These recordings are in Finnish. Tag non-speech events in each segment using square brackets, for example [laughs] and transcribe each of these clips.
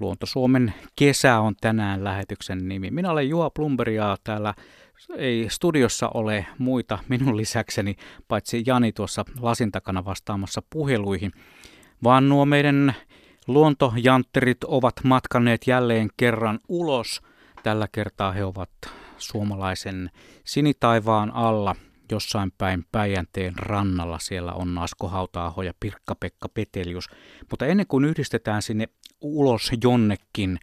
Luonto Suomen kesä on tänään lähetyksen nimi. Minä olen Juha Plumberg ja täällä ei studiossa ole muita minun lisäkseni, paitsi Jani tuossa lasin takana vastaamassa puheluihin, vaan nuo meidän luontojantterit ovat matkanneet jälleen kerran ulos. Tällä kertaa he ovat suomalaisen sinitaivaan alla jossain päin Päijänteen rannalla. Siellä on Asko hauta ja Pirkka-Pekka Petelius. Mutta ennen kuin yhdistetään sinne ulos jonnekin,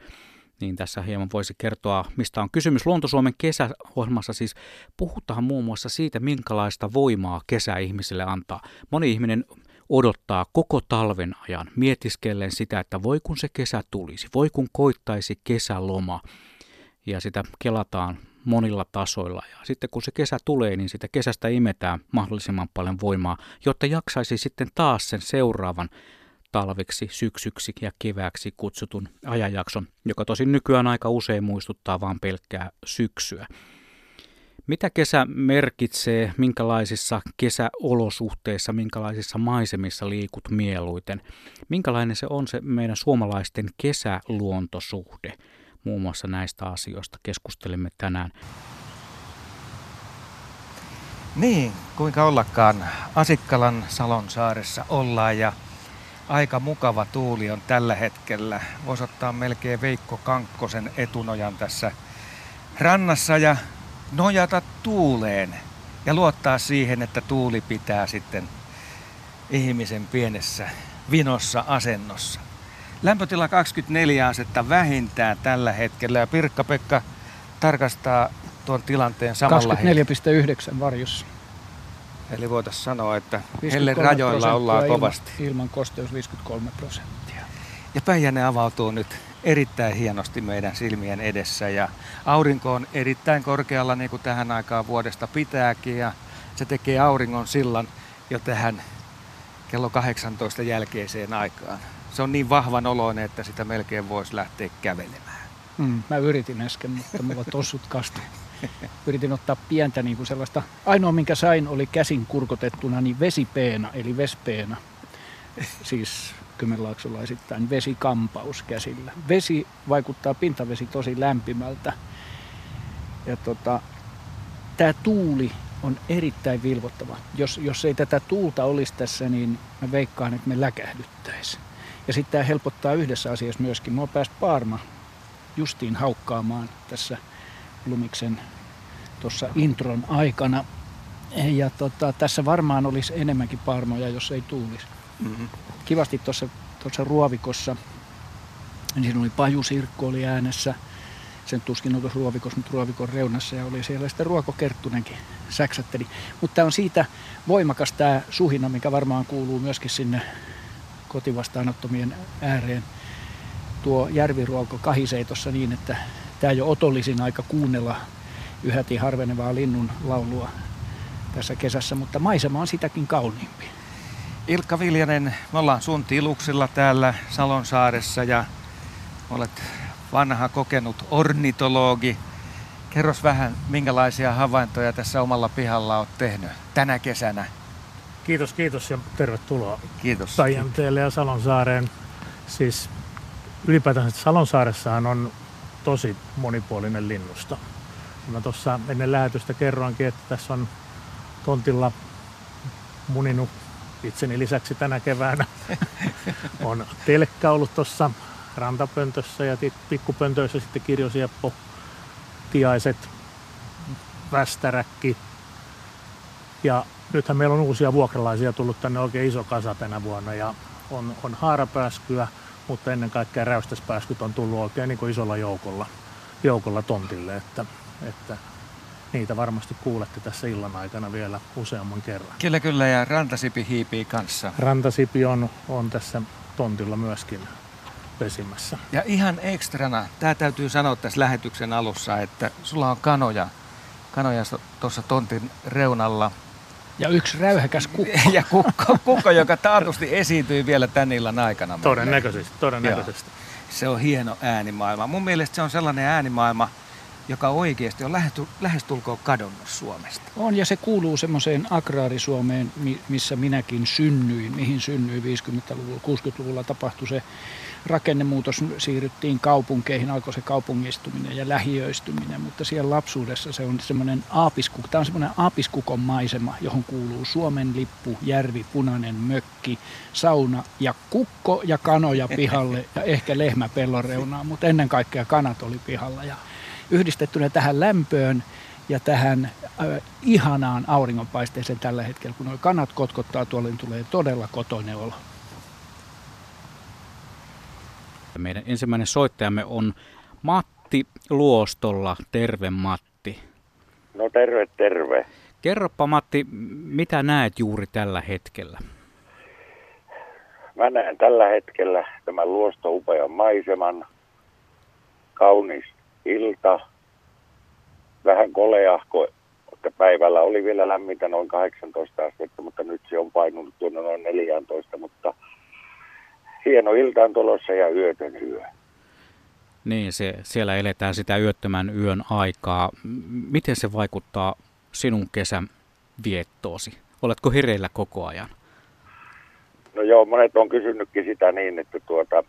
niin tässä hieman voisi kertoa, mistä on kysymys. Luontosuomen kesäohjelmassa siis puhutaan muun muassa siitä, minkälaista voimaa kesä ihmisille antaa. Moni ihminen odottaa koko talven ajan mietiskellen sitä, että voi kun se kesä tulisi, voi kun koittaisi kesäloma. Ja sitä kelataan monilla tasoilla. Ja sitten kun se kesä tulee, niin sitä kesästä imetään mahdollisimman paljon voimaa, jotta jaksaisi sitten taas sen seuraavan talveksi, syksyksi ja kevääksi kutsutun ajanjakson, joka tosin nykyään aika usein muistuttaa vain pelkkää syksyä. Mitä kesä merkitsee, minkälaisissa kesäolosuhteissa, minkälaisissa maisemissa liikut mieluiten? Minkälainen se on se meidän suomalaisten kesäluontosuhde? Muun muassa näistä asioista keskustelemme tänään. Niin, kuinka ollakaan. Asikkalan Salonsaaressa ollaan ja aika mukava tuuli on tällä hetkellä. Voisi ottaa melkein Veikko Kankkosen etunojan tässä rannassa ja nojata tuuleen ja luottaa siihen, että tuuli pitää sitten ihmisen pienessä vinossa asennossa. Lämpötila 24 asetta vähintään tällä hetkellä ja Pirkka-Pekka tarkastaa tuon tilanteen samalla 24,9 varjossa. Eli voitaisiin sanoa, että helle rajoilla ollaan ilman, kovasti. Ilman kosteus 53 prosenttia. Ja Päijänne avautuu nyt erittäin hienosti meidän silmien edessä ja aurinko on erittäin korkealla niin kuin tähän aikaan vuodesta pitääkin ja se tekee auringon sillan jo tähän kello 18 jälkeiseen aikaan. Se on niin vahvan oloinen, että sitä melkein voisi lähteä kävelemään. Mm, mä yritin äsken, mutta mulla tossut kastu. Yritin ottaa pientä niin kuin sellaista. Ainoa minkä sain oli käsin kurkotettuna niin vesipeena, eli vespeena. Siis kymenlaaksolaisittain vesikampaus käsillä. Vesi vaikuttaa pintavesi tosi lämpimältä. Ja tota, tämä tuuli on erittäin vilvottava. Jos, jos ei tätä tuulta olisi tässä, niin mä veikkaan, että me läkähdyttäisiin. Ja sitten tämä helpottaa yhdessä asiassa myöskin. Mua päästä Paarma justiin haukkaamaan tässä Lumiksen tuossa intron aikana. Ja tota, tässä varmaan olisi enemmänkin parmoja, jos ei tuulisi. Mm-hmm. Kivasti tuossa, tuossa ruovikossa, niin siinä oli pajusirkko oli äänessä. Sen tuskin ollut ruovikossa, mutta ruovikon reunassa ja oli siellä sitten ruokokerttunenkin säksätteli. Mutta tämä on siitä voimakas tämä suhina, mikä varmaan kuuluu myöskin sinne kotivastaanottomien ääreen. Tuo järviruoko kahisee tuossa niin, että tämä jo otollisin aika kuunnella yhäti harvenevaa linnun laulua tässä kesässä, mutta maisema on sitäkin kauniimpi. Ilkka Viljanen, me ollaan sun tiluksilla täällä Salonsaaressa ja olet vanha kokenut ornitologi. Kerros vähän, minkälaisia havaintoja tässä omalla pihalla olet tehnyt tänä kesänä. Kiitos, kiitos ja tervetuloa Kiitos. Päijänteelle ja Salonsaareen. Siis ylipäätään Salonsaaressahan on tosi monipuolinen linnusta. Mä tuossa ennen lähetystä kerroinkin, että tässä on tontilla muninut itseni lisäksi tänä keväänä. [laughs] on telkkä ollut tuossa rantapöntössä ja pikkupöntöissä sitten kirjosieppo, tiaiset, västäräkki. Ja nythän meillä on uusia vuokralaisia tullut tänne oikein iso kasa tänä vuonna ja on, on haarapääskyä, mutta ennen kaikkea räystäspääskyt on tullut oikein niin kuin isolla joukolla, joukolla tontille, että, että niitä varmasti kuulette tässä illan aikana vielä useamman kerran. Kyllä, kyllä, ja rantasipi hiipii kanssa. Rantasipi on, on tässä tontilla myöskin pesimässä. Ja ihan ekstrana, tämä täytyy sanoa tässä lähetyksen alussa, että sulla on kanoja, kanoja tuossa tontin reunalla. Ja yksi räyhäkäs kukko. [laughs] ja kukko, kukko joka taatusti esiintyy vielä tän illan aikana. Todennäköisesti, todennäköisesti. Joo. Se on hieno äänimaailma. Mun mielestä se on sellainen äänimaailma, joka oikeasti on lähestulkoon kadonnut Suomesta. On, ja se kuuluu semmoiseen agraarisuomeen, missä minäkin synnyin, mihin synnyin 50-luvulla, 60-luvulla tapahtui se rakennemuutos siirryttiin kaupunkeihin, alkoi se kaupungistuminen ja lähiöistyminen, mutta siellä lapsuudessa se on semmoinen aapiskuk, tämä on semmoinen aapiskukon maisema, johon kuuluu Suomen lippu, järvi, punainen mökki, sauna ja kukko ja kanoja pihalle ja ehkä lehmä pellon reunaan, mutta ennen kaikkea kanat oli pihalla ja yhdistettynä tähän lämpöön ja tähän äh, ihanaan auringonpaisteeseen tällä hetkellä, kun nuo kanat kotkottaa tuolla, niin tulee todella kotoinen olo. Meidän ensimmäinen soittajamme on Matti Luostolla. Terve Matti. No terve, terve. Kerropa Matti, mitä näet juuri tällä hetkellä? Mä näen tällä hetkellä tämän luosto upean maiseman, kaunis ilta, vähän koleahko, että päivällä oli vielä lämmintä noin 18 astetta, mutta nyt se on painunut tuonne noin 14, mutta hieno ilta on tulossa ja yötön yö. Niin, se, siellä eletään sitä yöttömän yön aikaa. Miten se vaikuttaa sinun kesän viettoosi? Oletko hereillä koko ajan? No joo, monet on kysynytkin sitä niin, että tuota,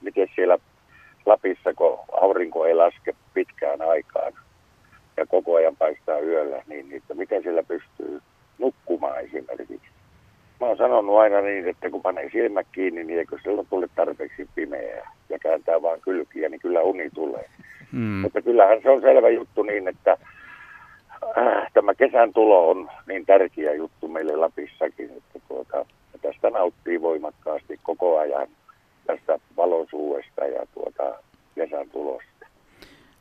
miten siellä Lapissa, kun aurinko ei laske pitkään aikaan ja koko ajan paistaa yöllä, niin että miten siellä pystyy nukkumaan esimerkiksi. Mä oon sanonut aina niin, että kun panee silmät kiinni, niin eikö silloin tule tarpeeksi pimeää ja kääntää vaan kylkiä, niin kyllä uni tulee. Mm. Mutta kyllähän se on selvä juttu niin, että äh, tämä kesän tulo on niin tärkeä juttu meille Lapissakin, että tuota, tästä nauttii voimakkaasti koko ajan tästä valosuudesta ja tuota, kesän tulosta.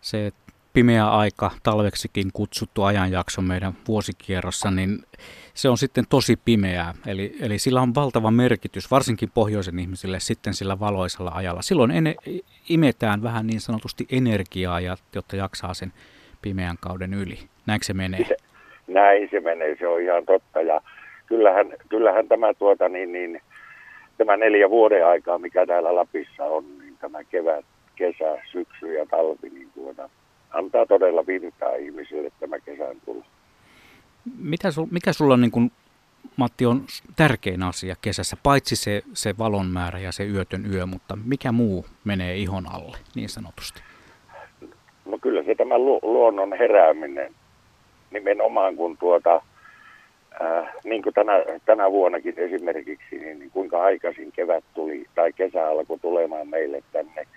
Se pimeä aika, talveksikin kutsuttu ajanjakso meidän vuosikierrossa, niin se on sitten tosi pimeää. Eli, eli sillä on valtava merkitys, varsinkin pohjoisen ihmisille sitten sillä valoisella ajalla. Silloin ene, imetään vähän niin sanotusti energiaa, jotta jaksaa sen pimeän kauden yli. Näin se menee? Näin se menee, se on ihan totta. Ja kyllähän, kyllähän tämä, tuota, niin, niin, tämä neljä vuoden aikaa, mikä täällä Lapissa on, niin tämä kevät, kesä, syksy ja talvi, niin tuota, antaa todella virtaa ihmisille tämä kesän tulo. Mitä sul, mikä sulla on, niin kuin, Matti, on tärkein asia kesässä, paitsi se, se valon määrä ja se yötön yö, mutta mikä muu menee ihon alle niin sanotusti? No kyllä se tämä lu- luonnon herääminen nimenomaan, kun tuota, äh, niin kuin tänä, tänä vuonnakin esimerkiksi, niin, niin kuinka aikaisin kevät tuli tai kesä alkoi tulemaan meille tänne,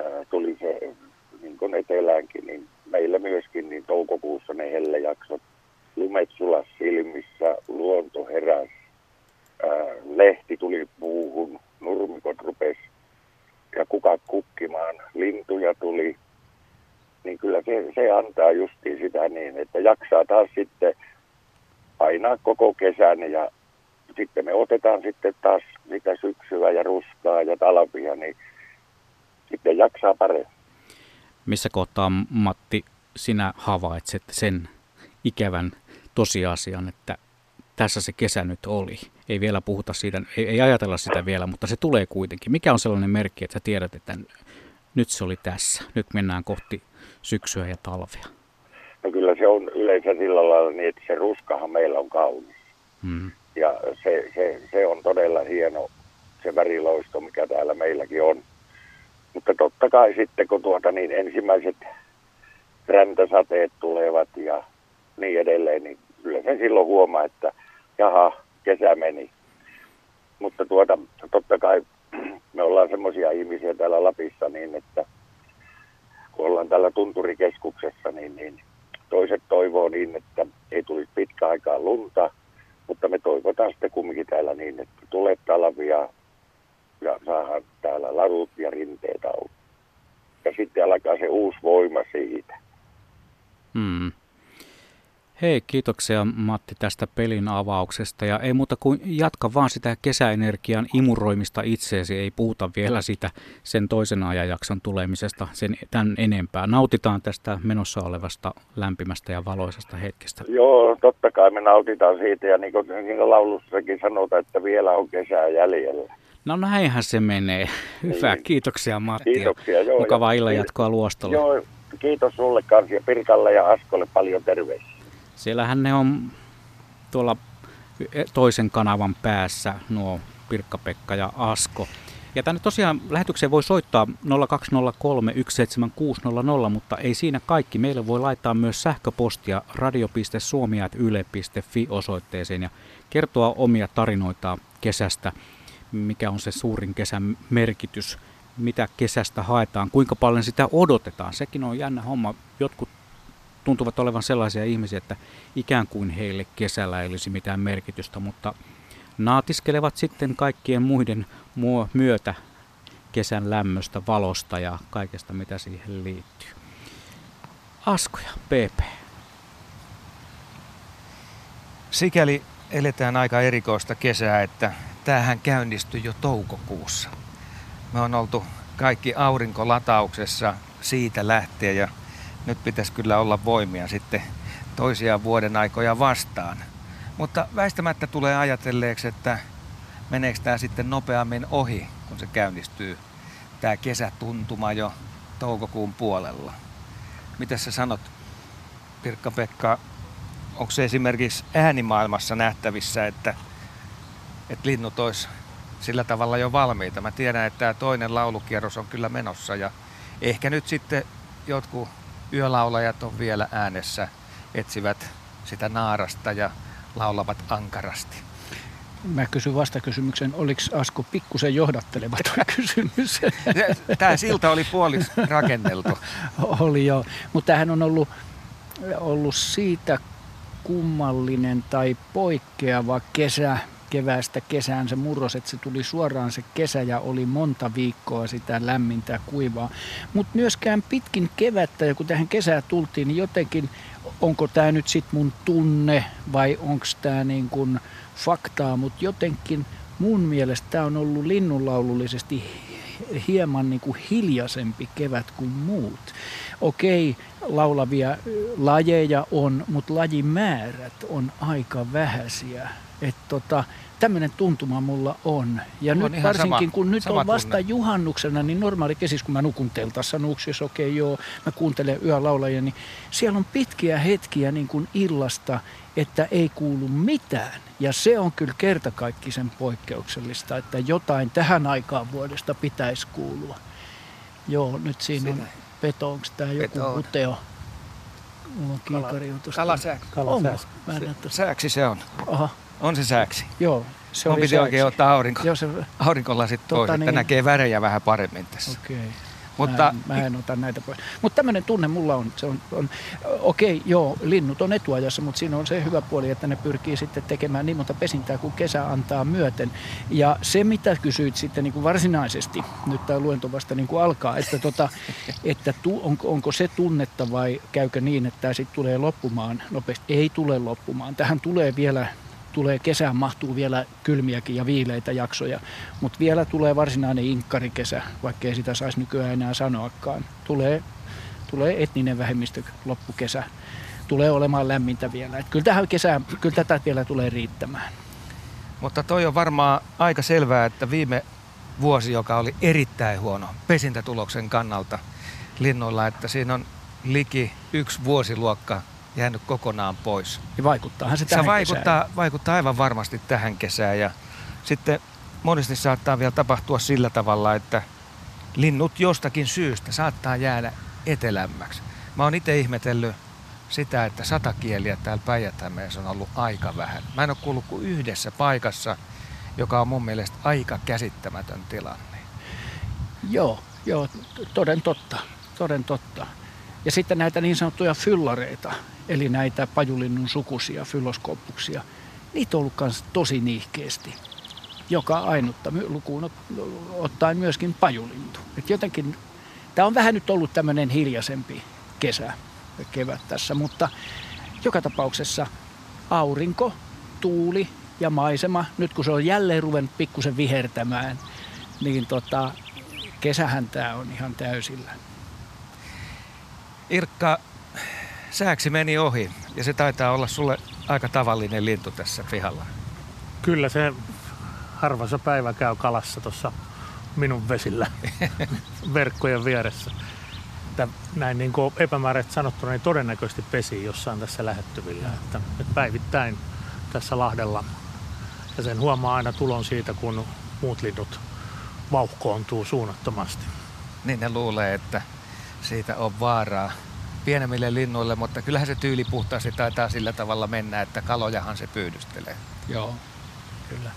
äh, tuli se niin kuin eteläänkin, niin meillä myöskin niin toukokuussa ne hellejaksot, lumet sulas silmissä, luonto heräs, ää, lehti tuli puuhun, nurmikot rupes ja kukat kukkimaan, lintuja tuli, niin kyllä se, se antaa justiin sitä niin, että jaksaa taas sitten painaa koko kesän ja sitten me otetaan sitten taas sitä syksyä ja ruskaa ja talvia, niin sitten jaksaa paremmin. Missä kohtaa, Matti, sinä havaitset sen ikävän tosiasian, että tässä se kesä nyt oli. Ei vielä puhuta siitä, ei, ei ajatella sitä vielä, mutta se tulee kuitenkin. Mikä on sellainen merkki, että sä tiedät, että nyt se oli tässä, nyt mennään kohti syksyä ja talvea? No kyllä se on yleensä sillä lailla niin, että se ruskahan meillä on kaunis. Hmm. Ja se, se, se on todella hieno, se väriloisto, mikä täällä meilläkin on. Mutta totta kai sitten, kun tuota niin ensimmäiset räntäsateet tulevat ja niin edelleen, niin kyllä sen silloin huomaa, että jaha, kesä meni. Mutta tuota, totta kai [clears throat] me ollaan semmoisia ihmisiä täällä Lapissa niin, että kun ollaan täällä tunturikeskuksessa, niin, niin toiset toivoo niin, että ei tulisi pitkä aikaa lunta, mutta me toivotaan sitten kumminkin täällä niin, että tulee talvia ja saadaan täällä ladut ja rinteet auki. Ja sitten alkaa se uusi voima siitä. Hmm. Hei, kiitoksia Matti tästä pelin avauksesta ja ei muuta kuin jatka vaan sitä kesäenergian imuroimista itseesi, ei puhuta vielä sitä sen toisen ajanjakson tulemisesta sen tämän enempää. Nautitaan tästä menossa olevasta lämpimästä ja valoisesta hetkestä. Joo, totta kai me nautitaan siitä ja niin kuin, niin kuin laulussakin sanotaan, että vielä on kesää jäljellä. No näinhän se menee. Hyvä, niin. kiitoksia Matti. Kiitoksia, joo. Mukavaa illan jatkoa Luostolle. Joo, kiitos sulle kanssa ja Pirkalle ja Askolle paljon terveisiä. Siellähän ne on tuolla toisen kanavan päässä nuo Pirkka-Pekka ja Asko. Ja tänne tosiaan lähetykseen voi soittaa 0203 17600, mutta ei siinä kaikki. Meille voi laittaa myös sähköpostia radio.suomi.yle.fi osoitteeseen ja kertoa omia tarinoita kesästä, mikä on se suurin kesän merkitys, mitä kesästä haetaan, kuinka paljon sitä odotetaan. Sekin on jännä homma. Jotkut tuntuvat olevan sellaisia ihmisiä, että ikään kuin heille kesällä ei olisi mitään merkitystä, mutta naatiskelevat sitten kaikkien muiden myötä kesän lämmöstä, valosta ja kaikesta mitä siihen liittyy. Askoja, PP. Sikäli eletään aika erikoista kesää, että tämähän käynnistyi jo toukokuussa. Me on oltu kaikki aurinkolatauksessa siitä lähtien ja nyt pitäisi kyllä olla voimia sitten toisia vuoden aikoja vastaan. Mutta väistämättä tulee ajatelleeksi, että meneekö tämä sitten nopeammin ohi, kun se käynnistyy tämä kesätuntuma jo toukokuun puolella. Mitä sä sanot, Pirkka-Pekka, onko se esimerkiksi äänimaailmassa nähtävissä, että, että linnut olisi sillä tavalla jo valmiita? Mä tiedän, että tämä toinen laulukierros on kyllä menossa ja ehkä nyt sitten jotkut yölaulajat on vielä äänessä, etsivät sitä naarasta ja laulavat ankarasti. Mä kysyn vastakysymyksen, oliko Asko pikkusen johdatteleva tuo [laughs] kysymys? Tämä silta oli puolis rakenneltu. [laughs] oli joo, mutta tämähän on ollut, ollut siitä kummallinen tai poikkeava kesä, keväästä kesään se murros, että se tuli suoraan se kesä ja oli monta viikkoa sitä lämmintä kuivaa. Mutta myöskään pitkin kevättä ja kun tähän kesään tultiin, niin jotenkin onko tämä nyt sitten mun tunne vai onko tämä niin kuin faktaa, mutta jotenkin mun mielestä tämä on ollut linnunlaulullisesti hieman niin kuin hiljaisempi kevät kuin muut. Okei, laulavia lajeja on, mutta lajimäärät on aika vähäisiä. Että tota, tämmöinen tuntuma mulla on. Ja on nyt varsinkin, sama, kun nyt on vasta tunne. juhannuksena, niin normaali kesis, kun mä nukun teltassa nuuksios, okei okay, joo, mä kuuntelen yölaulajia, niin siellä on pitkiä hetkiä niin kuin illasta, että ei kuulu mitään. Ja se on kyllä kertakaikkisen poikkeuksellista, että jotain tähän aikaan vuodesta pitäisi kuulua. Joo, nyt siinä, siinä. on peto, onko tämä joku peto puteo? Mulla on kiikari Kalasääksi. Kalasääksi. Sääksi se on. Aha. On se sääksi. Joo, se on piti oikein ottaa aurinko, Joo, se, aurinkolasit tota pois, niin, että näkee värejä vähän paremmin tässä. Okei. Okay. Mutta, mä, en, mä en ota näitä pois. Mutta tämmöinen tunne mulla on. Se on, on okei, okay, joo, linnut on etuajassa, mutta siinä on se hyvä puoli, että ne pyrkii sitten tekemään niin monta pesintää, kuin kesä antaa myöten. Ja se, mitä kysyit sitten niin kuin varsinaisesti, nyt tämä luento vasta niin kuin alkaa, että, tota, [laughs] että tu, onko, onko se tunnetta vai käykö niin, että tämä sitten tulee loppumaan nopeasti? Ei tule loppumaan. Tähän tulee vielä tulee kesään mahtuu vielä kylmiäkin ja viileitä jaksoja, mutta vielä tulee varsinainen inkkarikesä, vaikka ei sitä saisi nykyään enää sanoakaan. Tulee, tulee etninen vähemmistö loppukesä. Tulee olemaan lämmintä vielä. Et kyllä, tähän kesään, kyllä tätä vielä tulee riittämään. Mutta toi on varmaan aika selvää, että viime vuosi, joka oli erittäin huono pesintätuloksen kannalta linnoilla, että siinä on liki yksi vuosiluokka jäänyt kokonaan pois. Ja vaikuttaahan se tähän se vaikuttaa, kesään. vaikuttaa aivan varmasti tähän kesään ja sitten monesti saattaa vielä tapahtua sillä tavalla, että linnut jostakin syystä saattaa jäädä etelämmäksi. Mä oon itse ihmetellyt sitä, että satakieliä täällä päijät on ollut aika vähän. Mä en ole kuullut kuin yhdessä paikassa, joka on mun mielestä aika käsittämätön tilanne. Joo, joo, toden totta, toden totta. Ja sitten näitä niin sanottuja fyllareita, eli näitä pajulinnun sukusia, fyloskooppuksia, niitä on ollut myös tosi niihkeesti. Joka ainutta, lukuun ottaen myöskin pajulintu. Et jotenkin, tämä on vähän nyt ollut tämmöinen hiljaisempi kesä, kevät tässä, mutta joka tapauksessa aurinko, tuuli ja maisema, nyt kun se on jälleen ruvennut pikkusen vihertämään, niin tota, kesähän tämä on ihan täysillä. Irkka, sääksi meni ohi ja se taitaa olla sulle aika tavallinen lintu tässä pihalla. Kyllä se harva päivä käy kalassa tuossa minun vesillä [laughs] verkkojen vieressä. Että näin niin kuin epämääräisesti sanottuna, niin todennäköisesti pesi jossain tässä lähettyvillä. Että, että päivittäin tässä Lahdella. Ja sen huomaa aina tulon siitä, kun muut linnut vauhkoontuu suunnattomasti. Niin ne luulee, että siitä on vaaraa pienemmille linnuille, mutta kyllähän se tyyli puhtaasti taitaa sillä tavalla mennä, että kalojahan se pyydystelee. Joo, kyllä.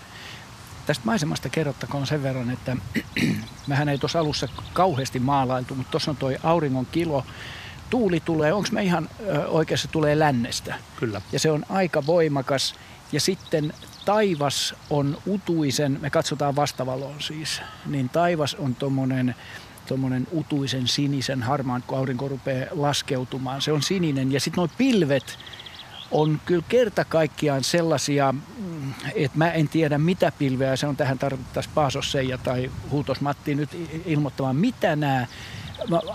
Tästä maisemasta kerrottakoon sen verran, että [clears throat] mehän ei tuossa alussa kauheasti maalailtu, mutta tuossa on toi auringon kilo. Tuuli tulee, onko me ihan oikeassa, tulee lännestä. Kyllä. Ja se on aika voimakas. Ja sitten taivas on utuisen, me katsotaan vastavaloon siis, niin taivas on tuommoinen tuommoinen utuisen sinisen harmaan, kun aurinko rupeaa laskeutumaan. Se on sininen ja sitten nuo pilvet on kyllä kerta kaikkiaan sellaisia, mm, että mä en tiedä mitä pilveä se on. Tähän tarvittaisiin Paasos Seija tai Huutos Matti nyt ilmoittamaan, mitä nämä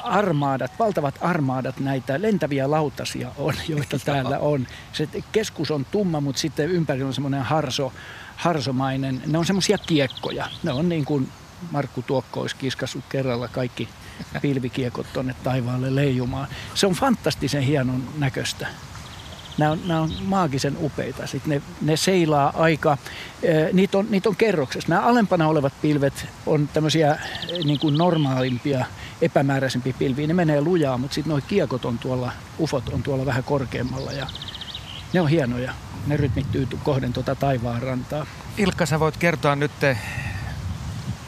armaadat, valtavat armaadat näitä lentäviä lautasia on, [laughs] joita täällä on. Se keskus on tumma, mutta sitten ympärillä on semmoinen harso, harsomainen. Ne on semmoisia kiekkoja. Ne on niin kuin Markku Tuokko olisi kiskassut kerralla kaikki pilvikiekot tuonne taivaalle leijumaan. Se on fantastisen hienon näköistä. Nämä on, nämä on maagisen upeita. Sitten ne, ne seilaa aika, niitä on, niitä on kerroksessa. Nämä alempana olevat pilvet on tämmöisiä niin kuin normaalimpia, epämääräisempiä pilviä. Ne menee lujaa, mutta sitten nuo kiekot on tuolla, ufot on tuolla vähän korkeammalla ja ne on hienoja. Ne rytmittyy kohden tuota taivaan rantaa. Ilkka, sä voit kertoa nyt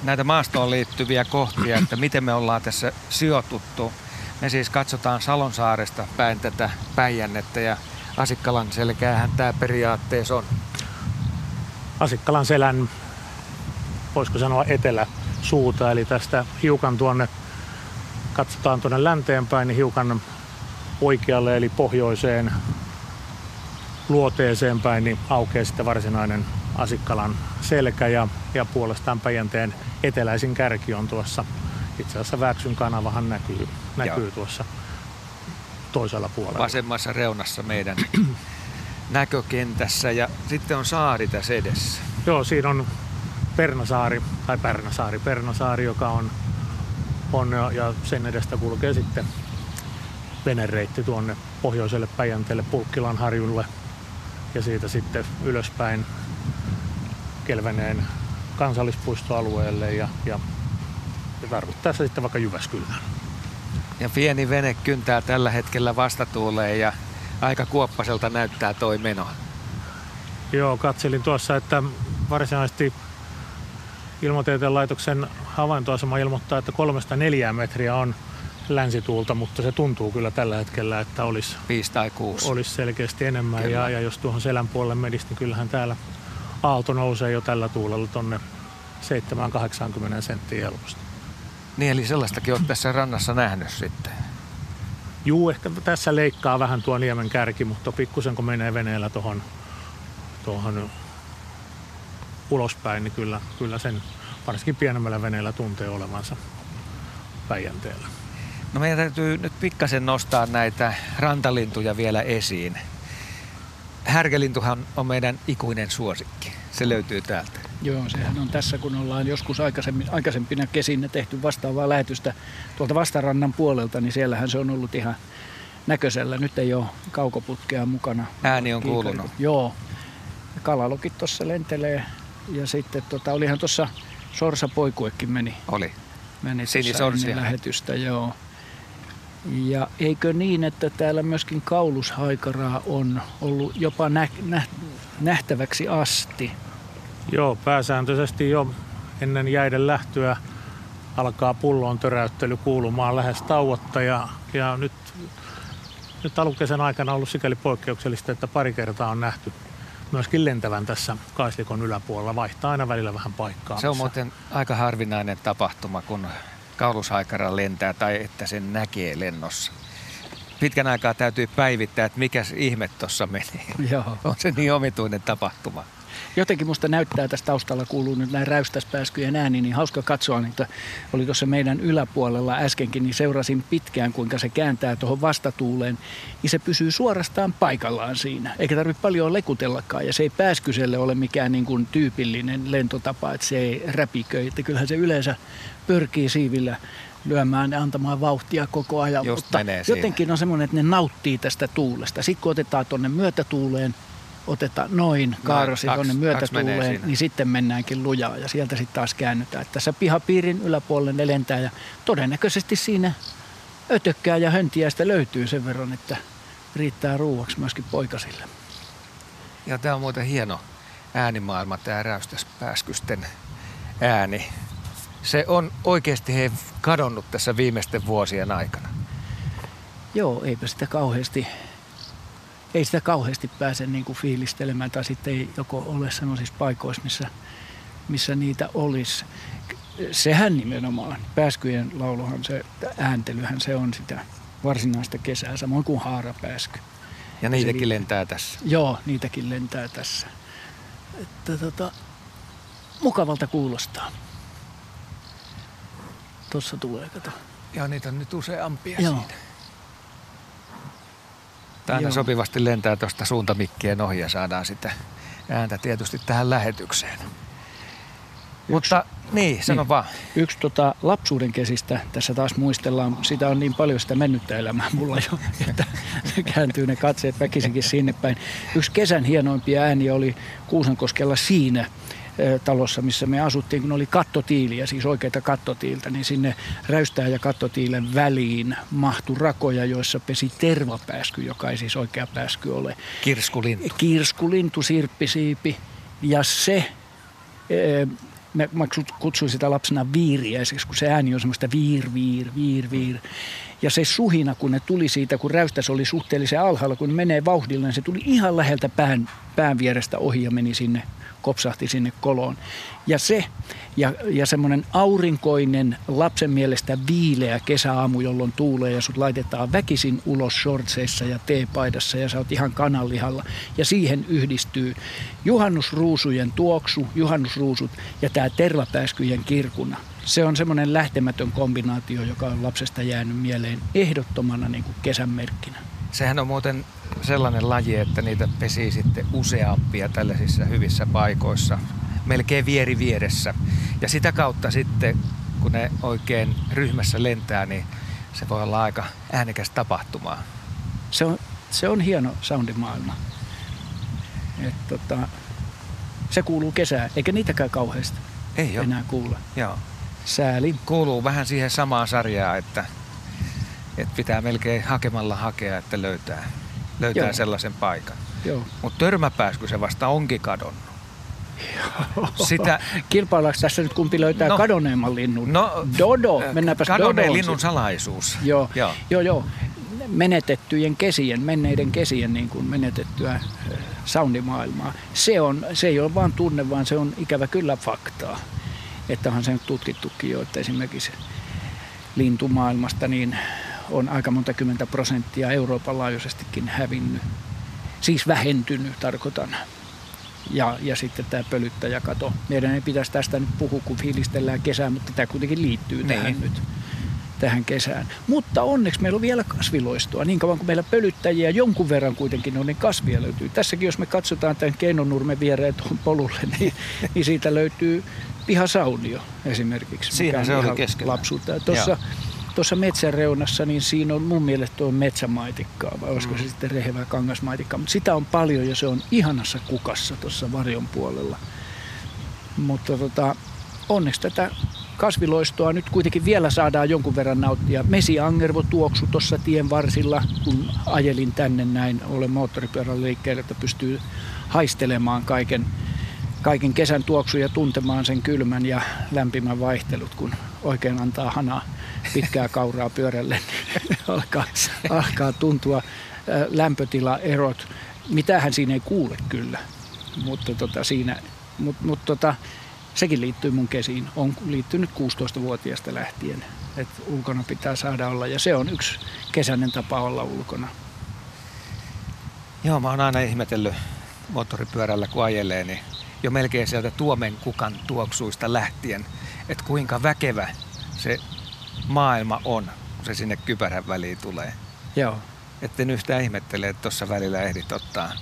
näitä maastoon liittyviä kohtia, että miten me ollaan tässä sijoituttu. Me siis katsotaan Salonsaaresta päin tätä Päijännettä ja Asikkalan selkäähän tämä periaatteessa on. Asikkalan selän, voisiko sanoa etelä suuta, eli tästä hiukan tuonne, katsotaan tuonne länteen päin, niin hiukan oikealle eli pohjoiseen luoteeseen päin, niin aukeaa sitten varsinainen Asikkalan selkä ja, ja puolestaan Päijänteen eteläisin kärki on tuossa. Itse asiassa Väksyn kanavahan näkyy, näkyy tuossa toisella puolella. Vasemmassa reunassa meidän [clears throat] näkökentässä ja sitten on saari tässä edessä. Joo, siinä on Pernasaari, tai Pärnäsaari, Pernasaari, joka on, on ja, ja sen edestä kulkee sitten venereitti tuonne pohjoiselle Päijänteelle Pulkkilan harjulle ja siitä sitten ylöspäin Kelveneen kansallispuistoalueelle ja, ja, ja tarvittaessa sitten vaikka Jyväskylään. Ja pieni vene kyntää tällä hetkellä vastatuuleen ja aika kuoppaselta näyttää toi meno. Joo, katselin tuossa, että varsinaisesti ilmatieteen laitoksen havaintoasema ilmoittaa, että kolmesta neljää metriä on länsituulta, mutta se tuntuu kyllä tällä hetkellä, että olisi, 5 tai 6. olisi selkeästi enemmän. Ja, ja, jos tuohon selän puolelle menisi, niin kyllähän täällä aalto nousee jo tällä tuulella tonne 7-80 senttiä helposti. Niin, eli sellaistakin olet tässä rannassa nähnyt sitten. Juu, ehkä tässä leikkaa vähän tuo niemen kärki, mutta pikkusen kun menee veneellä tuohon tohon ulospäin, niin kyllä, kyllä sen varsinkin pienemmällä veneellä tuntee olevansa Päijänteellä. No meidän täytyy nyt pikkasen nostaa näitä rantalintuja vielä esiin. Härkelintuhan on meidän ikuinen suosikki. Se löytyy täältä. Joo, sehän on tässä, kun ollaan joskus aikaisemmin, aikaisempina kesinä tehty vastaavaa lähetystä tuolta vastarannan puolelta, niin siellähän se on ollut ihan näköisellä. Nyt ei ole kaukoputkea mukana. Ääni on kuulunut. Joo. Kalalokit tuossa lentelee ja sitten tota, olihan tuossa sorsapoikuekin meni. Oli. Meni ennen lähetystä, joo. Ja eikö niin, että täällä myöskin kaulushaikaraa on ollut jopa nä- nä- nähtäväksi asti? Joo, pääsääntöisesti jo ennen jäiden lähtöä alkaa pullon töräyttely kuulumaan lähes tauotta ja, ja nyt, nyt alukesän aikana on ollut sikäli poikkeuksellista, että pari kertaa on nähty myöskin lentävän tässä kaislikon yläpuolella. Vaihtaa aina välillä vähän paikkaa. Se on muuten aika harvinainen tapahtuma, kun kaulushaikara lentää tai että sen näkee lennossa. Pitkän aikaa täytyy päivittää, että mikä ihme tuossa meni. Joo. [laughs] On se niin omituinen tapahtuma. Jotenkin musta näyttää, että taustalla kuuluu nyt näin räystäspääskyjen ääni, niin hauska katsoa niitä. Oli tuossa meidän yläpuolella äskenkin, niin seurasin pitkään, kuinka se kääntää tuohon vastatuuleen. Niin se pysyy suorastaan paikallaan siinä, eikä tarvitse paljon lekutellakaan. Ja se ei pääskyselle ole mikään niin kuin tyypillinen lentotapa, että se ei räpiköi. Että kyllähän se yleensä pyrkii siivillä lyömään ja antamaan vauhtia koko ajan. Just mutta jotenkin siinä. on semmoinen, että ne nauttii tästä tuulesta. Sitten kun otetaan tuonne myötätuuleen, otetaan noin kaarrosi kaksi- tuonne myötätuuleen, niin sitten mennäänkin lujaa ja sieltä sitten taas käännytään. Että Tässä pihapiirin yläpuolelle ne lentää ja todennäköisesti siinä ötökkää ja höntiäistä löytyy sen verran, että riittää ruuaksi myöskin poikasille. Ja tämä on muuten hieno äänimaailma, tämä räystäspääskysten ääni. Se on oikeasti he kadonnut tässä viimeisten vuosien aikana. Joo, eipä sitä kauheasti, ei sitä kauheasti pääse niin kuin fiilistelemään tai sitten ei joko ole sellaisissa paikoissa, missä, missä niitä olisi. Sehän nimenomaan, pääskyjen lauluhan se, ääntelyhän se on sitä varsinaista kesää, samoin kuin haarapääsky. Ja niitäkin liittyy. lentää tässä. Joo, niitäkin lentää tässä. Että tota, mukavalta kuulostaa. Tuossa tulee, kato. Ja niitä on nyt useampia Joo. siinä. Tämä aina Joo. sopivasti lentää tuosta suuntamikkien ohi ja saadaan sitä ääntä tietysti tähän lähetykseen. Mutta niin, sano Niin. vaan. Yksi tota, lapsuuden kesistä, tässä taas muistellaan, sitä on niin paljon sitä mennyttä elämää mulla jo, [laughs] että kääntyy ne katseet väkisinkin sinne päin. Yksi kesän hienoimpia ääniä oli Kuusankoskella siinä talossa, missä me asuttiin, kun oli kattotiiliä, siis oikeita kattotiiltä, niin sinne räystää ja kattotiilen väliin mahtui rakoja, joissa pesi tervapääsky, joka ei siis oikea pääsky ole Kirskulintu. kirskulintu, sirppisiipi ja se, mä, mä kut- kutsuin sitä lapsena viiriäiseksi, kun se ääni on semmoista viir, viir, viir, viir. Ja se suhina, kun ne tuli siitä, kun räystäs oli suhteellisen alhaalla, kun ne menee vauhdilla, niin se tuli ihan läheltä pään, pään vierestä ohi ja meni sinne, kopsahti sinne koloon. Ja se, ja, ja semmoinen aurinkoinen, lapsen mielestä viileä kesäaamu, jolloin tuulee ja sut laitetaan väkisin ulos shortseissa ja teepaidassa ja sä oot ihan kananlihalla. Ja siihen yhdistyy juhannusruusujen tuoksu, juhannusruusut ja tämä tervapääskyjen kirkuna. Se on semmoinen lähtemätön kombinaatio, joka on lapsesta jäänyt mieleen ehdottomana niin kuin kesän merkkinä. Sehän on muuten sellainen laji, että niitä pesii sitten useampia tällaisissa hyvissä paikoissa, melkein vieri vieressä. Ja sitä kautta sitten, kun ne oikein ryhmässä lentää, niin se voi olla aika äänekäs tapahtuma. Se on, se on hieno soundimaailma. Et tota, se kuuluu kesään, eikä niitäkään kauheasti Ei ole. enää kuulla. Joo. Sääli. Kuuluu vähän siihen samaan sarjaan, että, että pitää melkein hakemalla hakea, että löytää, löytää Joo. sellaisen paikan. Mutta törmäpääsky se vasta onkin kadonnut. Sitä, Kilpaillaanko tässä nyt kumpi löytää No. kadonneemman linnun? no, Dodo, mennäänpäs kadonneen Dodoon linnun salaisuus. Joo, Joo. joo, joo. Menetettyjen kesien, menneiden kesien niin kuin menetettyä äh, soundimaailmaa. Se, on, se ei ole vain tunne, vaan se on ikävä kyllä faktaa. Että onhan se nyt tutkittukin jo, että esimerkiksi lintumaailmasta niin on aika monta kymmentä prosenttia Euroopan laajuisestikin hävinnyt. Siis vähentynyt, tarkoitan. Ja, ja sitten tämä pölyttäjäkato. Meidän ei pitäisi tästä nyt puhua, kun fiilistellään kesää, mutta tämä kuitenkin liittyy tähän Niin. nyt tähän kesään. Mutta onneksi meillä on vielä kasviloistoa. Niin kauan kuin meillä pölyttäjiä jonkun verran kuitenkin on, niin kasvia löytyy. Tässäkin jos me katsotaan tämän Keinonurmen viereen tuohon polulle, [laughs] niin, niin siitä löytyy pihasaunio esimerkiksi. Siinä se oli keskellä. Lapsuutta. Tuossa, tuossa metsän reunassa, niin siinä on mun mielestä tuo metsämaitikkaa, vai olisiko se sitten rehevä kangasmaitikkaa. Mutta sitä on paljon ja se on ihanassa kukassa tuossa varjon puolella. Mutta tota, onneksi tätä kasviloistoa nyt kuitenkin vielä saadaan jonkun verran nauttia. Mesiangervo tuoksu tuossa tien varsilla, kun ajelin tänne näin, olen moottoripyörällä liikkeellä, että pystyy haistelemaan kaiken, kaiken kesän tuoksun ja tuntemaan sen kylmän ja lämpimän vaihtelut, kun oikein antaa hanaa pitkää kauraa pyörälle, niin alkaa, alkaa tuntua ä, lämpötilaerot. Mitähän siinä ei kuule kyllä, mutta tota siinä, mut, mut tota, sekin liittyy mun kesiin. On liittynyt 16-vuotiaasta lähtien, että ulkona pitää saada olla ja se on yksi kesäinen tapa olla ulkona. Joo, mä oon aina ihmetellyt moottoripyörällä, kun ajelee, niin jo melkein sieltä tuomen kukan tuoksuista lähtien, että kuinka väkevä se maailma on, kun se sinne kypärän väliin tulee. Joo. Etten yhtään ihmettele, että tuossa välillä ehdit ottaa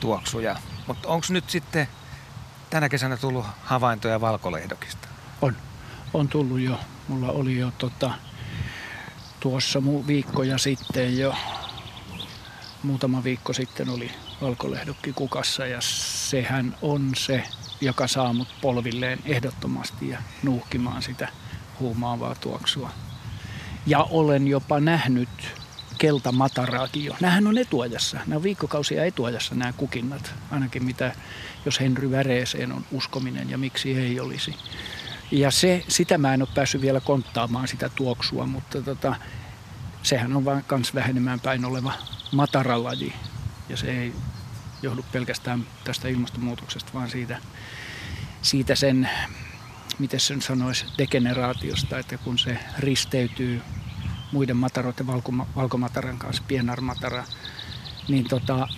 tuoksuja. Mutta onko nyt sitten tänä kesänä tullut havaintoja valkolehdokista? On, on tullut jo. Mulla oli jo tota, tuossa mu- viikkoja sitten jo muutama viikko sitten oli valkolehdokki kukassa ja sehän on se, joka saa mut polvilleen ehdottomasti ja nuuhkimaan sitä huumaavaa tuoksua. Ja olen jopa nähnyt keltamataraakin jo. Nämähän on etuajassa. Nämä on viikkokausia etuajassa nämä kukinnat. Ainakin mitä, jos Henry Väreeseen on uskominen ja miksi ei olisi. Ja se, sitä mä en ole päässyt vielä konttaamaan sitä tuoksua, mutta tota, sehän on vain kans vähenemään päin oleva mataralaji. Ja se ei johdu pelkästään tästä ilmastonmuutoksesta, vaan siitä, siitä sen, miten sen sanoisi, degeneraatiosta, että kun se risteytyy muiden mataroiden, valkomataran kanssa, pienarmatara, niin tota,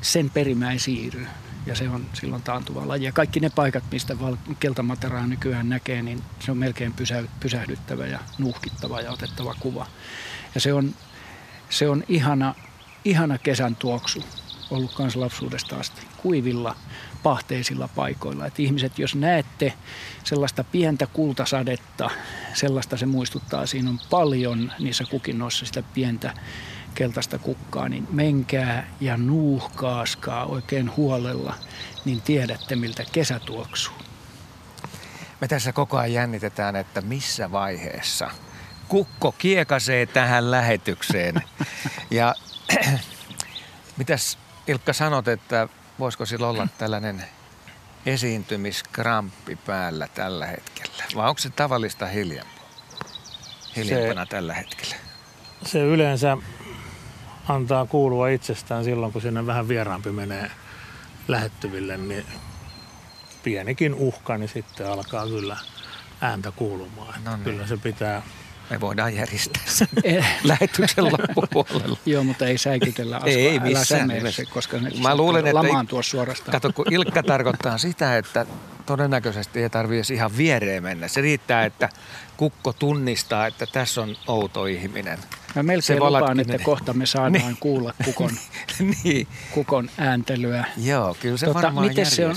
sen perimä ei siirry ja se on silloin taantuva laji. Ja kaikki ne paikat, mistä val- keltamataraa nykyään näkee, niin se on melkein pysä- pysähdyttävä ja nuhkittava ja otettava kuva. Ja se on, se on ihana, ihana kesän tuoksu ollut myös lapsuudesta asti kuivilla pahteisilla paikoilla. Et ihmiset, jos näette sellaista pientä kultasadetta, sellaista se muistuttaa, siinä on paljon niissä kukinnoissa sitä pientä keltaista kukkaa, niin menkää ja nuuhkaaskaa oikein huolella, niin tiedätte miltä kesä tuoksuu. Me tässä koko ajan jännitetään, että missä vaiheessa kukko kiekasee tähän lähetykseen. [laughs] Ja [clears throat] mitäs Ilkka sanot, että voisiko sillä olla tällainen esiintymiskramppi päällä tällä hetkellä? Vai onko se tavallista hiljempaa? Hiljempana se, tällä hetkellä? Se yleensä antaa kuulua itsestään silloin, kun sinne vähän vieraampi menee lähettyville, niin pienikin uhka, niin sitten alkaa kyllä ääntä kuulumaan. No niin. Kyllä se pitää me voidaan järjestää sen [laughs] eh. lähetyksen loppupuolella. [laughs] Joo, mutta ei säikytellä asua. Ei missään nimessä. koska ne Mä luulen, että tuossa suorastaan. Kato, kun Ilkka tarkoittaa sitä, että todennäköisesti ei tarvitse ihan viereen mennä. Se riittää, että kukko tunnistaa, että tässä on outo ihminen. Mä melkein se lupaan, että kohta me saadaan niin. kuulla kukon, [laughs] niin. kukon ääntelyä. Joo, kyllä se tota, varmaan miten se, on,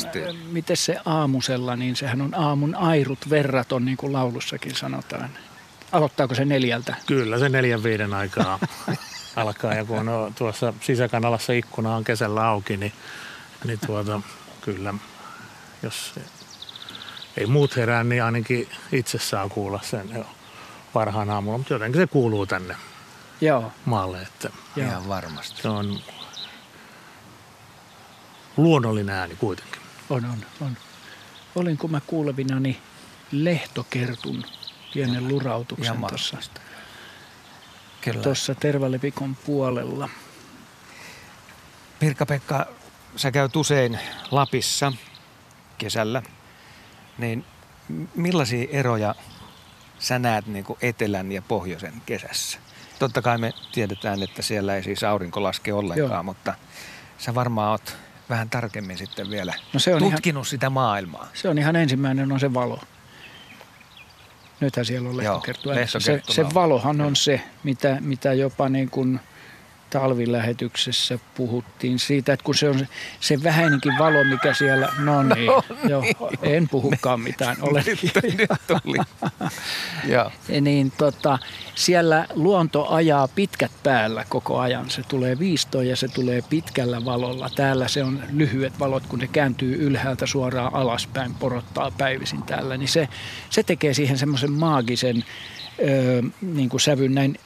miten se aamusella, niin sehän on aamun airut verraton, niin kuin laulussakin sanotaan. Aloittaako se neljältä? Kyllä se neljän viiden aikaa [laughs] alkaa ja kun on tuossa sisäkanalassa ikkuna on kesällä auki, niin, niin tuota, kyllä jos ei muut herää, niin ainakin itse saa kuulla sen jo parhaan aamulla, mutta jotenkin se kuuluu tänne Joo. maalle. Että Joo. Ihan varmasti. Se on luonnollinen ääni kuitenkin. On, on, on. Olinko mä kuulevinani lehtokertun pienen lurautuksen tuossa, tuossa Tervalepikon puolella. Pirkka-Pekka, sä käyt usein Lapissa kesällä, niin millaisia eroja sä näet niin kuin etelän ja pohjoisen kesässä? Totta kai me tiedetään, että siellä ei siis aurinko laske ollenkaan, Joo. mutta sä varmaan oot vähän tarkemmin sitten vielä no se on tutkinut ihan, sitä maailmaa. Se on ihan ensimmäinen on se valo. Nythän siellä on lehtokerttu. Se, se valohan on se, mitä, mitä jopa niin kuin talvilähetyksessä puhuttiin siitä, että kun se on se vähäinenkin valo, mikä siellä, no niin, no niin. Jo, en puhukaan mitään, olen nyt, nyt tuli. [laughs] ja. niin tota, siellä luonto ajaa pitkät päällä koko ajan. Se tulee viistoon ja se tulee pitkällä valolla. Täällä se on lyhyet valot, kun ne kääntyy ylhäältä suoraan alaspäin, porottaa päivisin täällä. Niin se, se tekee siihen semmoisen maagisen öö, niin kuin sävyn näin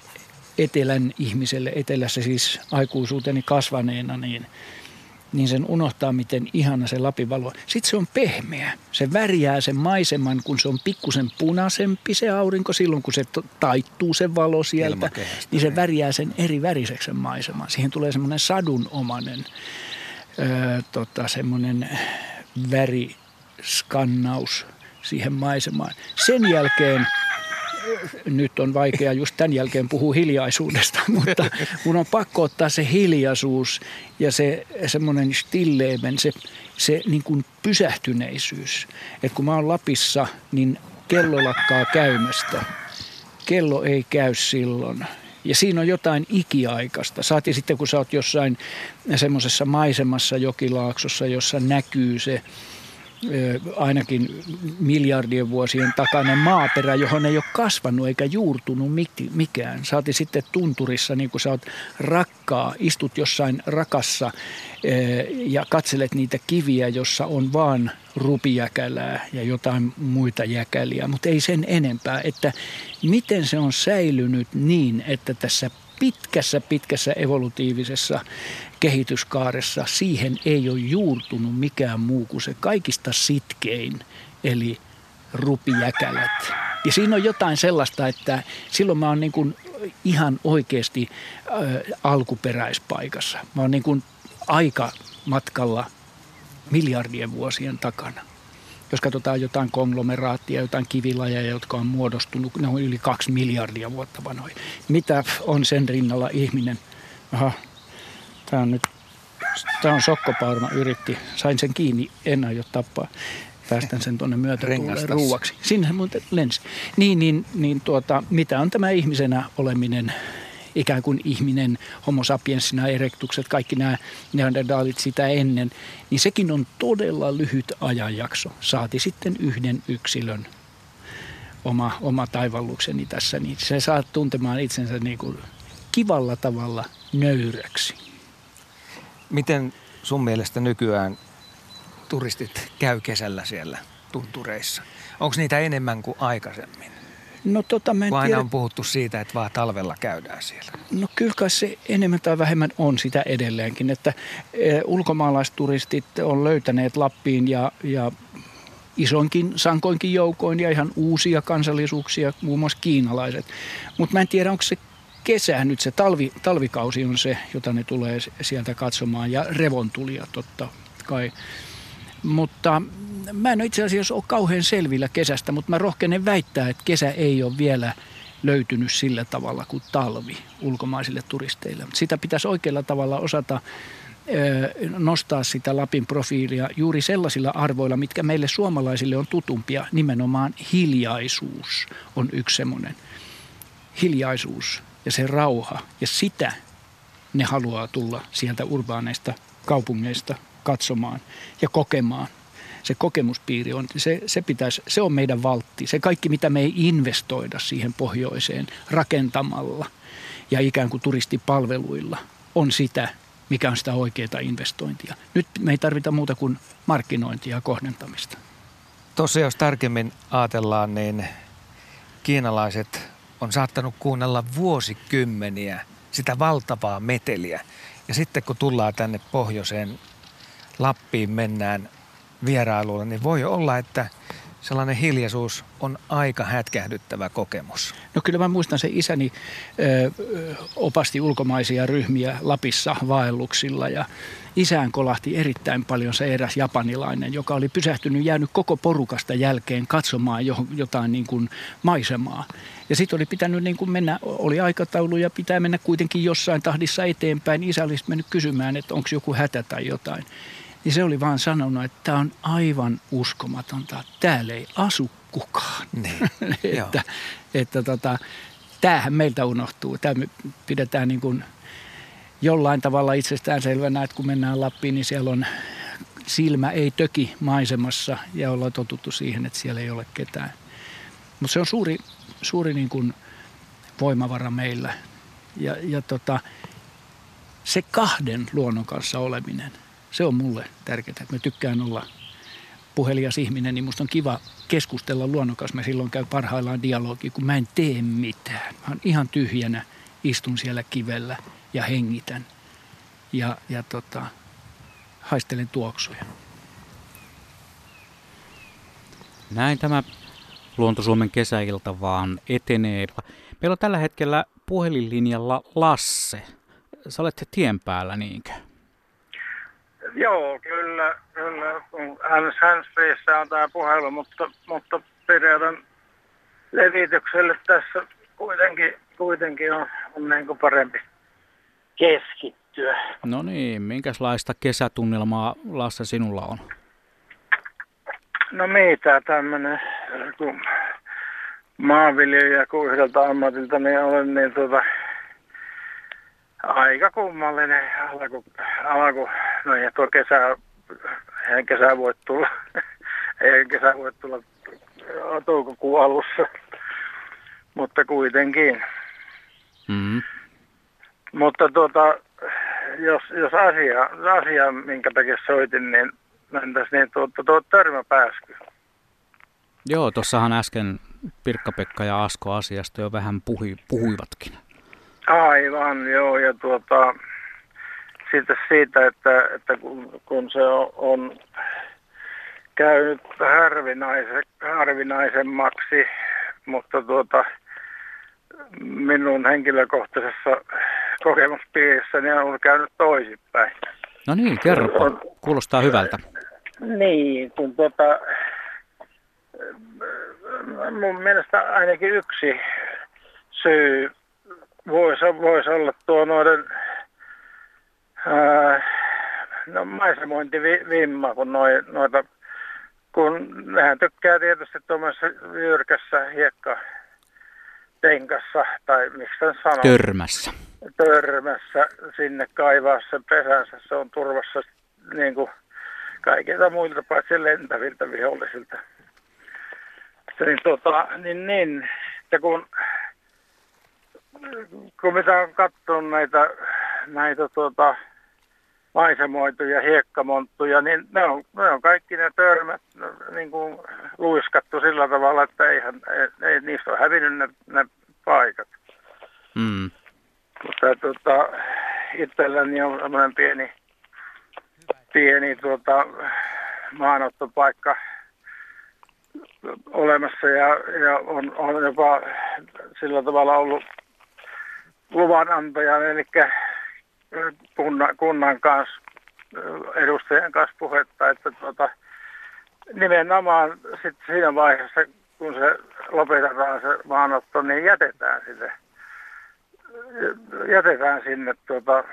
etelän ihmiselle, etelässä siis aikuisuuteni kasvaneena, niin, niin sen unohtaa, miten ihana se Lapin valo. Sitten se on pehmeä. Se värjää sen maiseman, kun se on pikkusen punaisempi se aurinko silloin, kun se taittuu se valo sieltä. Niin se niin. värjää sen eri väriseksi sen maiseman. Siihen tulee semmoinen sadunomainen öö, tota, semmoinen väriskannaus siihen maisemaan. Sen jälkeen nyt on vaikea just tämän jälkeen puhua hiljaisuudesta, [laughs] mutta mun on pakko ottaa se hiljaisuus ja se semmoinen stilleemen, se, se niin kuin pysähtyneisyys. Että kun mä oon Lapissa, niin kello lakkaa käymästä. Kello ei käy silloin. Ja siinä on jotain ikiaikasta. Saati sitten, kun sä oot jossain semmoisessa maisemassa jokilaaksossa, jossa näkyy se ainakin miljardien vuosien takainen maaperä, johon ei ole kasvanut eikä juurtunut mikään. Saati sitten tunturissa, niin kuin sä oot rakkaa, istut jossain rakassa ja katselet niitä kiviä, jossa on vaan rupijäkälää ja jotain muita jäkäliä, mutta ei sen enempää, että miten se on säilynyt niin, että tässä pitkässä, pitkässä evolutiivisessa kehityskaaressa siihen ei ole juurtunut mikään muu kuin se kaikista sitkein, eli rupijäkälät. Ja siinä on jotain sellaista, että silloin mä oon niin kuin ihan oikeasti äh, alkuperäispaikassa. Mä oon niin kuin aika matkalla miljardien vuosien takana. Jos katsotaan jotain konglomeraattia, jotain kivilajeja, jotka on muodostunut, ne on yli kaksi miljardia vuotta vanhoja. Mitä on sen rinnalla ihminen? Aha, tämä on nyt, tämä on sokkopaurma yritti, sain sen kiinni, en aio tappaa. Päästän sen tuonne myötätuuleen ruuaksi. Sinne muuten lensi. Niin, niin, niin tuota, mitä on tämä ihmisenä oleminen ikään kuin ihminen, homo sapiensina, erektukset, kaikki nämä neandertaalit sitä ennen, niin sekin on todella lyhyt ajanjakso. Saati sitten yhden yksilön oma, oma taivallukseni tässä, niin se saa tuntemaan itsensä niin kuin kivalla tavalla nöyräksi. Miten sun mielestä nykyään turistit käy kesällä siellä tuntureissa? Onko niitä enemmän kuin aikaisemmin? No tota mä en aina tiedä. on puhuttu siitä, että vaan talvella käydään siellä? No kyllä kai se enemmän tai vähemmän on sitä edelleenkin, että e, ulkomaalaisturistit on löytäneet Lappiin ja, ja isonkin, sankoinkin joukoin ja ihan uusia kansallisuuksia, muun muassa kiinalaiset. Mutta mä en tiedä, onko se kesä nyt, se talvi, talvikausi on se, jota ne tulee sieltä katsomaan ja revontulia totta kai. Mutta mä en itse asiassa ole kauhean selvillä kesästä, mutta mä rohkenen väittää, että kesä ei ole vielä löytynyt sillä tavalla kuin talvi ulkomaisille turisteille. Sitä pitäisi oikealla tavalla osata nostaa sitä Lapin profiilia juuri sellaisilla arvoilla, mitkä meille suomalaisille on tutumpia. Nimenomaan hiljaisuus on yksi semmoinen. Hiljaisuus ja se rauha ja sitä ne haluaa tulla sieltä urbaaneista kaupungeista katsomaan ja kokemaan se kokemuspiiri on, se, se, pitäisi, se on meidän valtti. Se kaikki, mitä me ei investoida siihen pohjoiseen rakentamalla ja ikään kuin turistipalveluilla, on sitä, mikä on sitä oikeaa investointia. Nyt me ei tarvita muuta kuin markkinointia ja kohdentamista. Tosiaan, jos tarkemmin ajatellaan, niin kiinalaiset on saattanut kuunnella vuosikymmeniä sitä valtavaa meteliä. Ja sitten kun tullaan tänne pohjoiseen Lappiin mennään vierailulla, niin voi olla, että sellainen hiljaisuus on aika hätkähdyttävä kokemus. No kyllä mä muistan se isäni ö, opasti ulkomaisia ryhmiä Lapissa vaelluksilla ja isään kolahti erittäin paljon se eräs japanilainen, joka oli pysähtynyt, jäänyt koko porukasta jälkeen katsomaan jotain niin kuin maisemaa. Ja sitten oli pitänyt niin kuin mennä, oli aikataulu ja pitää mennä kuitenkin jossain tahdissa eteenpäin. Isä olisi mennyt kysymään, että onko joku hätä tai jotain niin se oli vaan sanonut, että tämä on aivan uskomatonta. Täällä ei asu kukaan. Niin, [laughs] että että tota, tämähän meiltä unohtuu. Tämä me pidetään niin kuin jollain tavalla itsestäänselvänä, että kun mennään Lappiin, niin siellä on silmä ei töki maisemassa ja ollaan totuttu siihen, että siellä ei ole ketään. Mutta se on suuri, suuri niin kuin voimavara meillä. Ja, ja tota, se kahden luonnon kanssa oleminen – se on mulle tärkeää. Että mä tykkään olla puhelias ihminen, niin musta on kiva keskustella luonnon kanssa. Mä silloin käy parhaillaan dialogi, kun mä en tee mitään. Mä oon ihan tyhjänä, istun siellä kivellä ja hengitän. Ja, ja tota, haistelen tuoksuja. Näin tämä Luonto-Suomen kesäilta vaan etenee. Meillä on tällä hetkellä puhelinlinjalla Lasse. Sä olet tien päällä, niinkö? Joo, kyllä, kyllä. Handsfreeissä on tämä puhelu, mutta, mutta pidetään levitykselle tässä kuitenkin, kuitenkin on, on niin kuin parempi keskittyä. No niin, minkälaista kesätunnelmaa Lasse sinulla on? No mitä tämmöinen, kun maanviljelijä kuin yhdeltä ammatilta, niin olen niin tuota, aika kummallinen alku, alku no ei tuo kesä, eihän kesä voi tulla [laughs] ei kesä voi tulla toukokuun alussa, mutta kuitenkin. Mm. Mutta tuota, jos, jos asia, asia, minkä takia soitin, niin mentäisiin niin tuota, tuo törmäpääsky. Joo, tuossahan äsken Pirkka-Pekka ja Asko asiasta jo vähän puhui, puhuivatkin. Aivan, joo, ja tuota, sitten siitä, että, että kun, kun se on, on käynyt harvinaise, harvinaisemmaksi, mutta tuota, minun henkilökohtaisessa kokemuspiirissä niin on käynyt toisinpäin. No niin, kerropa. Kuulostaa hyvältä. Niin, kun tuota, mun mielestä ainakin yksi syy voisi, voisi olla tuo noiden ää, no maisemointivimma, kun noi, noita, kun nehän tykkää tietysti tuommoisessa jyrkässä hiekka tenkassa, tai miksi sen sanoo? Törmässä. Törmässä sinne kaivaa sen pesänsä. Se on turvassa niin kuin kaikilta muilta paitsi lentäviltä vihollisilta. Niin, tota, niin, niin, että kun, kun mitä on katsonut näitä, näitä tuota, maisemoituja hiekkamonttuja, niin ne on, ne on kaikki ne törmät niin kuin luiskattu sillä tavalla, että eihän, ei, ei niistä ole hävinnyt ne, ne paikat. Mm. Mutta tuota, itselläni on sellainen pieni, pieni tuota, maanottopaikka olemassa ja, ja on, on jopa sillä tavalla ollut luvanantajan, eli kunnan, kunnan kanssa, edustajien kanssa puhetta, että tuota, nimenomaan sit siinä vaiheessa, kun se lopetetaan se maanotto, niin jätetään sinne, jätetään sinne tuota,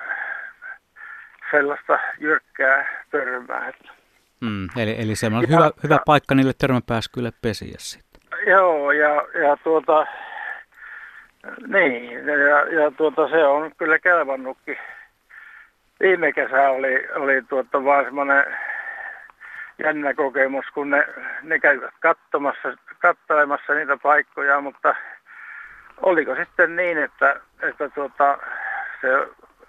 sellaista jyrkkää törmää. Mm, eli, eli semmoinen hyvä, hyvä paikka niille törmäpääskyille pesiä sitten. Joo, ja, ja tuota, niin, ja, ja tuota, se on kyllä kelvannutkin. Viime kesä oli, oli tuota vaan semmoinen jännä kokemus, kun ne, ne käyvät katsomassa, kattelemassa niitä paikkoja, mutta oliko sitten niin, että, että tuota, se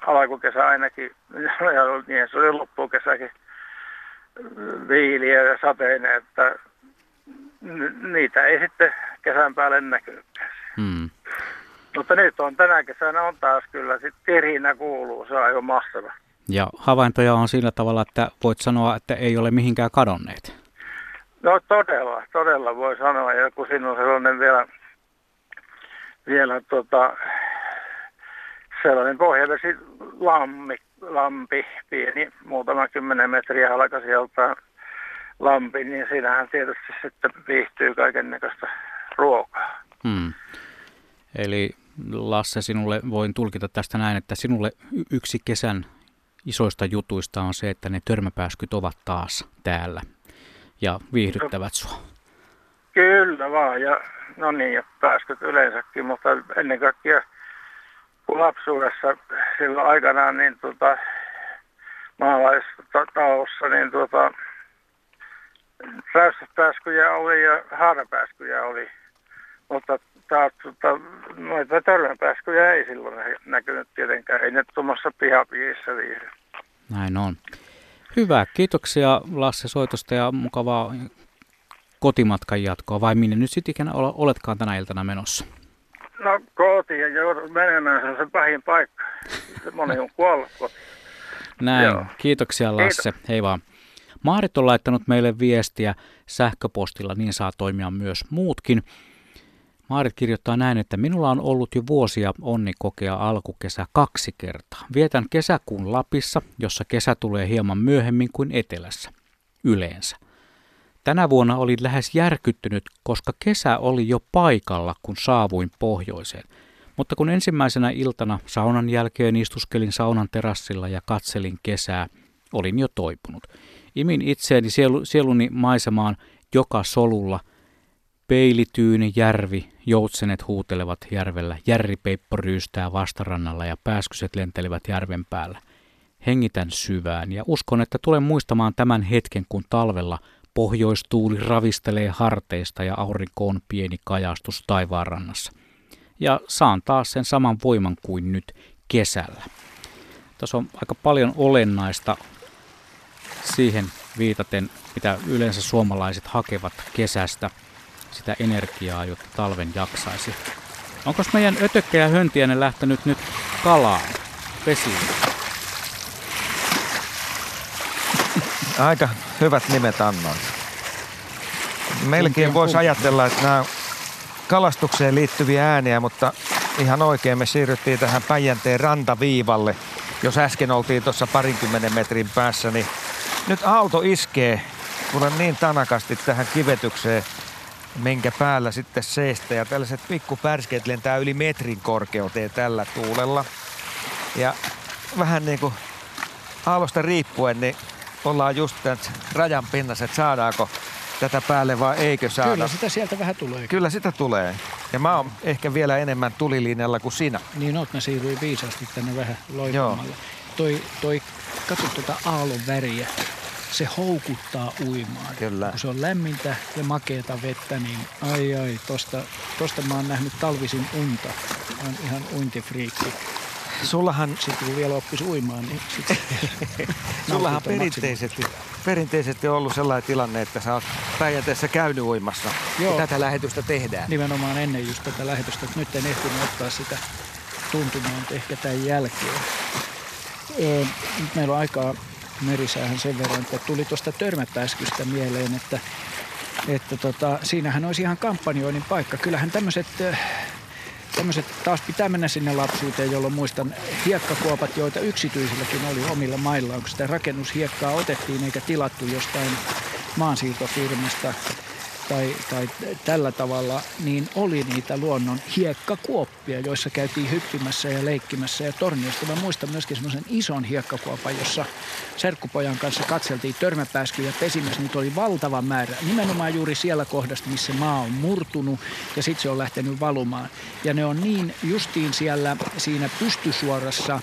alkukesä ainakin, [laughs] ja niin se oli loppukesäkin, viiliä ja sateinen, että niitä ei sitten kesän päälle näkykään. Hmm. Mutta nyt on tänä kesänä on taas kyllä, sitten tirinä kuuluu, se on aivan mahtava. Ja havaintoja on sillä tavalla, että voit sanoa, että ei ole mihinkään kadonneet. No todella, todella voi sanoa, ja kun siinä on sellainen vielä, vielä tota, sellainen pohjavesi lammi, lampi, pieni, muutama kymmenen metriä halkasijalta lampi, niin siinähän tietysti sitten viihtyy kaiken näköistä ruokaa. Hmm. Eli Lasse, sinulle voin tulkita tästä näin, että sinulle yksi kesän isoista jutuista on se, että ne törmäpääskyt ovat taas täällä ja viihdyttävät sua. Kyllä vaan, ja no niin, ja pääskyt yleensäkin, mutta ennen kaikkea kun lapsuudessa silloin aikanaan niin tota, maalaistalossa, niin tota, räystäspääskyjä oli ja haarapääskyjä oli. Mutta taas tota, noita törmäpääskyjä ei silloin näkynyt tietenkään. Ei ne tuommoissa pihapiirissä viihdy. Näin on. Hyvä. Kiitoksia Lasse soitosta ja mukavaa kotimatkan jatkoa. Vai minne nyt sitten ikinä oletkaan tänä iltana menossa? No kotiin ja joudun menemään, se on se pahin paikka. Moni on kuollut Näin. Joo. Kiitoksia Lasse. Kiitos. Hei vaan. Maarit on laittanut meille viestiä sähköpostilla, niin saa toimia myös muutkin. Maarit kirjoittaa näin, että minulla on ollut jo vuosia onni kokea alkukesä kaksi kertaa. Vietän kesäkuun Lapissa, jossa kesä tulee hieman myöhemmin kuin etelässä. Yleensä. Tänä vuonna olin lähes järkyttynyt, koska kesä oli jo paikalla, kun saavuin pohjoiseen. Mutta kun ensimmäisenä iltana saunan jälkeen istuskelin saunan terassilla ja katselin kesää, olin jo toipunut. Imin itseäni sielu, sieluni maisemaan joka solulla. Peilityyni järvi, joutsenet huutelevat järvellä, järripeippo ryystää vastarannalla ja pääskyset lentelevät järven päällä. Hengitän syvään ja uskon, että tulen muistamaan tämän hetken, kun talvella – Pohjoistuuli ravistelee harteista ja aurinko on pieni kajastus taivaanrannassa. Ja saan taas sen saman voiman kuin nyt kesällä. Tässä on aika paljon olennaista siihen viitaten, mitä yleensä suomalaiset hakevat kesästä, sitä energiaa, jotta talven jaksaisi. Onko meidän ötökkä ja höntiäinen lähtenyt nyt kalaan, vesiin? Aika hyvät nimet annoin. Melkein voisi ajatella, että nämä kalastukseen liittyviä ääniä, mutta ihan oikein me siirryttiin tähän Päijänteen rantaviivalle. Jos äsken oltiin tuossa parinkymmenen metrin päässä, niin nyt aalto iskee kuule niin tanakasti tähän kivetykseen, minkä päällä sitten seistä. Ja tällaiset pikkupärskeet lentää yli metrin korkeuteen tällä tuulella. Ja vähän niin kuin aallosta riippuen, niin ollaan just tämän rajan pinnassa, että saadaanko tätä päälle vai eikö saada. Kyllä sitä sieltä vähän tulee. Kyllä sitä tulee. Ja mä oon ehkä vielä enemmän tulilinjalla kuin sinä. Niin oot, mä siirryin viisaasti tänne vähän loikamalle. Toi, toi, katso tuota aallon väriä. Se houkuttaa uimaan. Kyllä. Kun se on lämmintä ja makeata vettä, niin ai ai, tosta, tosta mä oon nähnyt talvisin unta. Mä oon ihan uintifriikki. Sullahan, Sitten kun vielä oppisi uimaan, niin sit [laughs] sullahan perinteisesti, perinteisesti on ollut sellainen tilanne, että sä oot Päijänteessä käynyt uimassa. Joo. Ja tätä lähetystä tehdään. nimenomaan ennen just tätä lähetystä, nyt en ehtinyt ottaa sitä tuntumaan, ehkä tämän jälkeen. Nyt meillä on aikaa merisäähän sen verran, että tuli tuosta törmäpääskystä mieleen, että, että tota, siinähän olisi ihan kampanjoinnin paikka. Kyllähän tämmöiset tämmöiset taas pitää mennä sinne lapsuuteen, jolloin muistan hiekkakuopat, joita yksityisilläkin oli omilla maillaan, kun sitä rakennushiekkaa otettiin eikä tilattu jostain maansiirtofirmasta tai, tai tällä tavalla, niin oli niitä luonnon hiekkakuoppia, joissa käytiin hyppimässä ja leikkimässä. Ja torniosta mä muistan myöskin semmoisen ison hiekkakuopan, jossa serkkupojan kanssa katseltiin törmäpääskyjä pesimässä. Niitä oli valtava määrä, nimenomaan juuri siellä kohdasta, missä maa on murtunut ja sitten se on lähtenyt valumaan. Ja ne on niin justiin siellä siinä pystysuorassa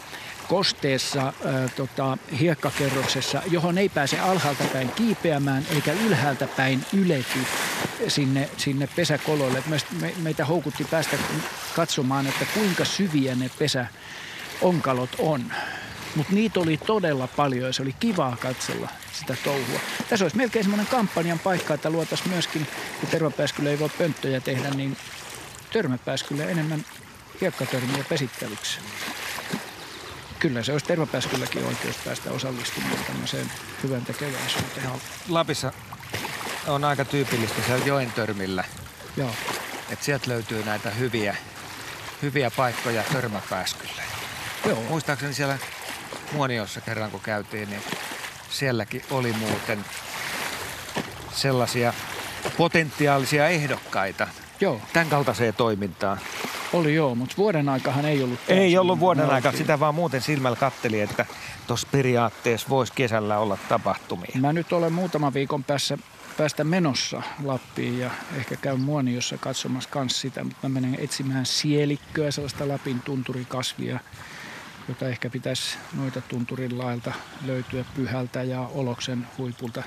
kosteessa ää, tota, hiekkakerroksessa, johon ei pääse alhaalta päin kiipeämään eikä ylhäältä päin ylety sinne, sinne pesäkoloille. Me, me, meitä houkutti päästä katsomaan, että kuinka syviä ne pesäonkalot on. Mutta niitä oli todella paljon ja se oli kivaa katsella sitä touhua. Tässä olisi melkein semmoinen kampanjan paikka, että luotaisiin myöskin, kun tervapääskyllä ei voi pönttöjä tehdä, niin törmäpääskyllä enemmän hiekkatörmiä pesittävyksi kyllä se olisi tervapääskylläkin oikeus päästä osallistumaan tämmöiseen hyvän tekeväisyyteen. No, Lapissa on aika tyypillistä siellä joen törmillä, Joo. että sieltä löytyy näitä hyviä, hyviä paikkoja törmäpääskylle. Joo. Muistaakseni siellä Muoniossa kerran kun käytiin, niin sielläkin oli muuten sellaisia potentiaalisia ehdokkaita Joo, tämän kaltaiseen toimintaan. oli joo, mutta vuoden aikahan ei ollut Ei ollut vuoden oltiin- sitä vaan muuten silmällä katteli, että tuossa periaatteessa voisi kesällä olla tapahtumia. Mä nyt olen muutaman viikon päässä päästä menossa Lappiin ja ehkä käyn Muoniossa katsomassa kans sitä, mutta mä menen etsimään sielikköä, sellaista Lapin tunturikasvia, jota ehkä pitäisi noita tunturin lailta löytyä Pyhältä ja Oloksen huipulta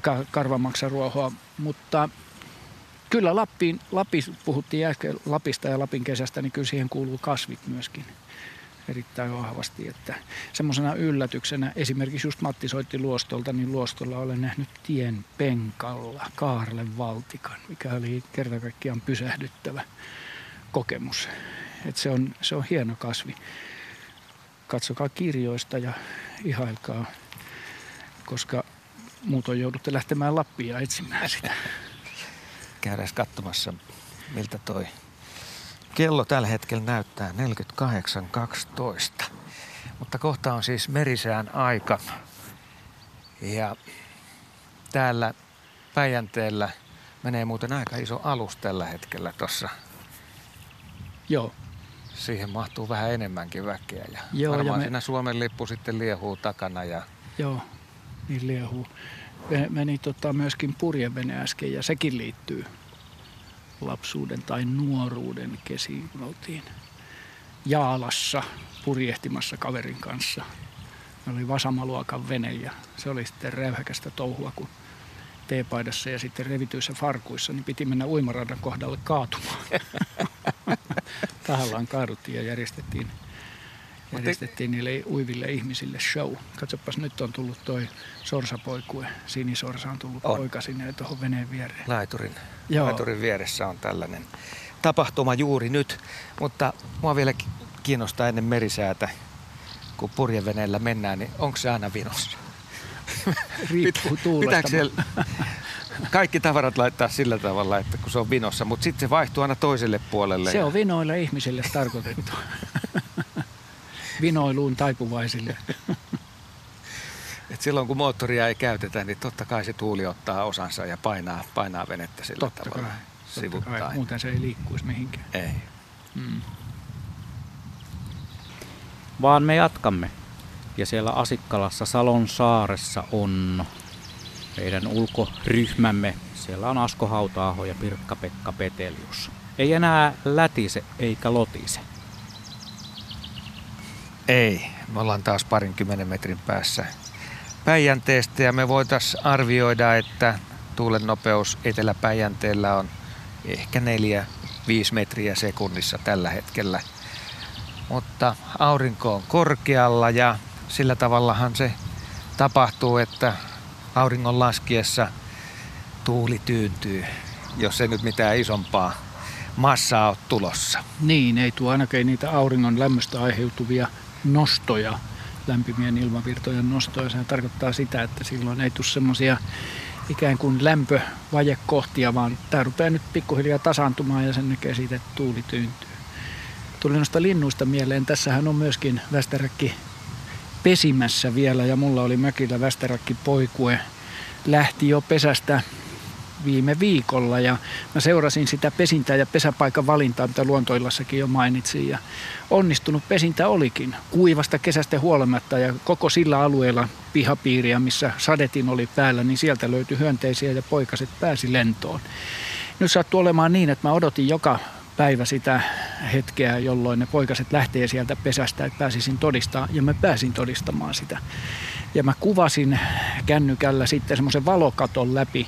ka- karvamaksaruohoa, mutta kyllä Lappiin, Lapis, puhuttiin äsken Lapista ja Lapin kesästä, niin kyllä siihen kuuluu kasvit myöskin erittäin vahvasti. Että semmoisena yllätyksenä, esimerkiksi just Matti soitti Luostolta, niin Luostolla olen nähnyt tien penkalla Kaarlen valtikan, mikä oli kerta kaikkiaan pysähdyttävä kokemus. Et se, on, se on hieno kasvi. Katsokaa kirjoista ja ihailkaa, koska muutoin joudutte lähtemään Lappiin ja etsimään sitä. Käydään katsomassa, miltä toi kello tällä hetkellä näyttää 48.12. Mutta kohta on siis merisään aika. Ja täällä Päijänteellä menee muuten aika iso alus tällä hetkellä tuossa. Joo, Siihen mahtuu vähän enemmänkin väkeä. Ja Joo, ja varmaan me- siinä Suomen lippu sitten liehuu takana. Ja Joo, niin liehuu. Me- Meni tota myöskin purjevene äsken ja sekin liittyy lapsuuden tai nuoruuden kesiin, kun oltiin Jaalassa purjehtimassa kaverin kanssa oli Vasamaluokan vene ja se oli sitten räyhäkästä touhua, kun teepaidassa ja sitten revityissä farkuissa, niin piti mennä uimaradan kohdalle kaatumaan. [laughs] Tahallaan kaaduttiin ja järjestettiin, järjestettiin niille uiville ihmisille show. Katsopas, nyt on tullut toi sorsapoikue. Sinisorsa on tullut on. poika sinne tuohon veneen viereen. Laiturin, Joo. laiturin vieressä on tällainen tapahtuma juuri nyt, mutta mua vielä kiinnostaa ennen merisäätä, kun purjeveneellä mennään, niin onko se aina vinossa? [laughs] Riippuu tuulesta. siellä [laughs] kaikki tavarat laittaa sillä tavalla, että kun se on vinossa, mutta sitten se vaihtuu aina toiselle puolelle. Se on vinoille ihmisille tarkoitettu. [laughs] Vinoiluun taipuvaisille. [laughs] Et silloin kun moottoria ei käytetä, niin totta kai se tuuli ottaa osansa ja painaa, painaa venettä sillä totta tavalla. Kai. Totta kai. Muuten se ei liikkuisi mihinkään. Ei. Mm. Vaan me jatkamme. Ja siellä Asikkalassa Salon saaressa on meidän ulkoryhmämme. Siellä on Asko Hautaaho ja Pirkka-Pekka Petelius. Ei enää lätise eikä lotise. Ei, me ollaan taas parinkymmenen metrin päässä Päijänteestä ja me voitaisiin arvioida, että tuulen nopeus Etelä-Päijänteellä on ehkä 4-5 metriä sekunnissa tällä hetkellä. Mutta aurinko on korkealla ja sillä tavallahan se tapahtuu, että auringon laskiessa tuuli tyyntyy, jos ei nyt mitään isompaa massaa ole tulossa. Niin, ei tuo ainakin niitä auringon lämmöstä aiheutuvia nostoja, lämpimien ilmavirtojen nostoja. Se tarkoittaa sitä, että silloin ei tule semmoisia ikään kuin lämpövajekohtia, vaan tämä rupeaa nyt pikkuhiljaa tasaantumaan ja sen näkee siitä, että tuuli tyyntyy. Tuli noista linnuista mieleen, tässähän on myöskin västäräkki pesimässä vielä ja mulla oli mökillä västäräkki poikue. Lähti jo pesästä viime viikolla ja mä seurasin sitä pesintää ja pesäpaikan valintaa, mitä luontoillassakin jo mainitsin. Ja onnistunut pesintä olikin kuivasta kesästä huolimatta ja koko sillä alueella pihapiiriä, missä sadetin oli päällä, niin sieltä löytyi hyönteisiä ja poikaset pääsi lentoon. Nyt sattuu olemaan niin, että mä odotin joka päivä sitä hetkeä, jolloin ne poikaset lähtee sieltä pesästä, että pääsisin todistaa ja mä pääsin todistamaan sitä. Ja mä kuvasin kännykällä sitten semmoisen valokaton läpi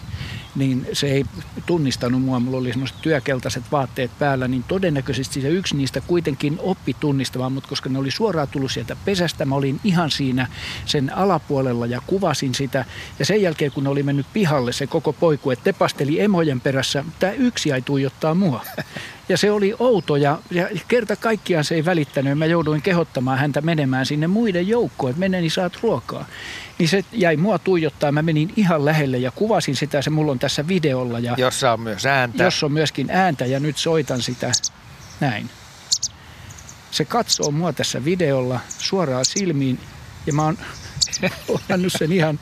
niin se ei tunnistanut mua. Mulla oli semmoiset työkeltaiset vaatteet päällä, niin todennäköisesti se yksi niistä kuitenkin oppi tunnistamaan, mutta koska ne oli suoraan tullut sieltä pesästä, mä olin ihan siinä sen alapuolella ja kuvasin sitä. Ja sen jälkeen, kun ne oli mennyt pihalle, se koko poiku, että tepasteli emojen perässä, tämä yksi ei tuijottaa mua. Ja se oli outo ja, ja kerta kaikkiaan se ei välittänyt. Mä jouduin kehottamaan häntä menemään sinne muiden joukkoon, että mene niin saat ruokaa. Niin se jäi mua tuijottaa. Mä menin ihan lähelle ja kuvasin sitä. Se mulla on tässä videolla. Ja jossa on myös ääntä. Jossa on myöskin ääntä ja nyt soitan sitä näin. Se katsoo mua tässä videolla suoraan silmiin ja mä oon [laughs] ohjannut sen ihan.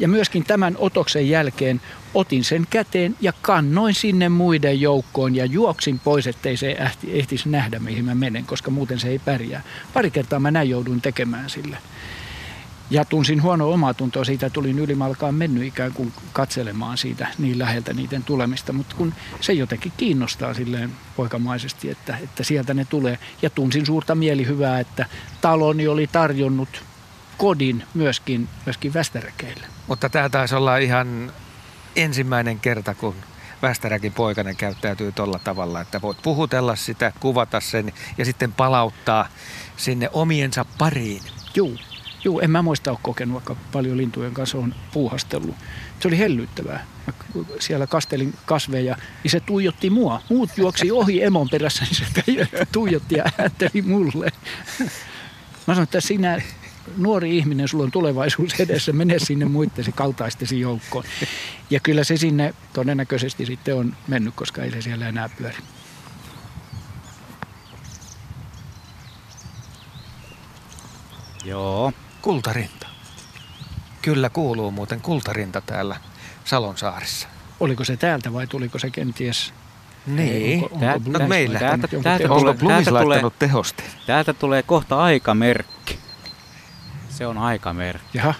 Ja myöskin tämän otoksen jälkeen otin sen käteen ja kannoin sinne muiden joukkoon ja juoksin pois, ettei se ehtisi nähdä, mihin mä menen, koska muuten se ei pärjää. Pari kertaa mä näin joudun tekemään sille. Ja tunsin huono omaa tuntoa siitä, tulin ylimalkaan mennyt ikään kuin katselemaan siitä niin läheltä niiden tulemista, mutta kun se jotenkin kiinnostaa silleen poikamaisesti, että, että sieltä ne tulee. Ja tunsin suurta mielihyvää, että taloni oli tarjonnut kodin myöskin, myöskin västäräkeille. Mutta tämä taisi olla ihan ensimmäinen kerta, kun Västäräkin poikainen käyttäytyy tuolla tavalla, että voit puhutella sitä, kuvata sen ja sitten palauttaa sinne omiensa pariin. Joo, Joo, en mä muista ole kokenut, vaikka paljon lintujen kanssa on puuhastellut. Se oli hellyttävää. Mä siellä kastelin kasveja, niin se tuijotti mua. Muut juoksi ohi emon perässä, niin se tuijotti ja äänteli mulle. Mä sanoin, että sinä nuori ihminen, sulla on tulevaisuus edessä, mene sinne muittesi kaltaistesi joukkoon. Ja kyllä se sinne todennäköisesti sitten on mennyt, koska ei se siellä enää pyöri. Joo, Kultarinta. Kyllä kuuluu muuten kultarinta täällä Salonsaarissa. Oliko se täältä vai tuliko se kenties niin. Onko, onko no meillä. Täältä, täältä, onko täältä, tulee, tehoste? Täältä tulee kohta aikamerkki. Se on aikamerkki. Jaha.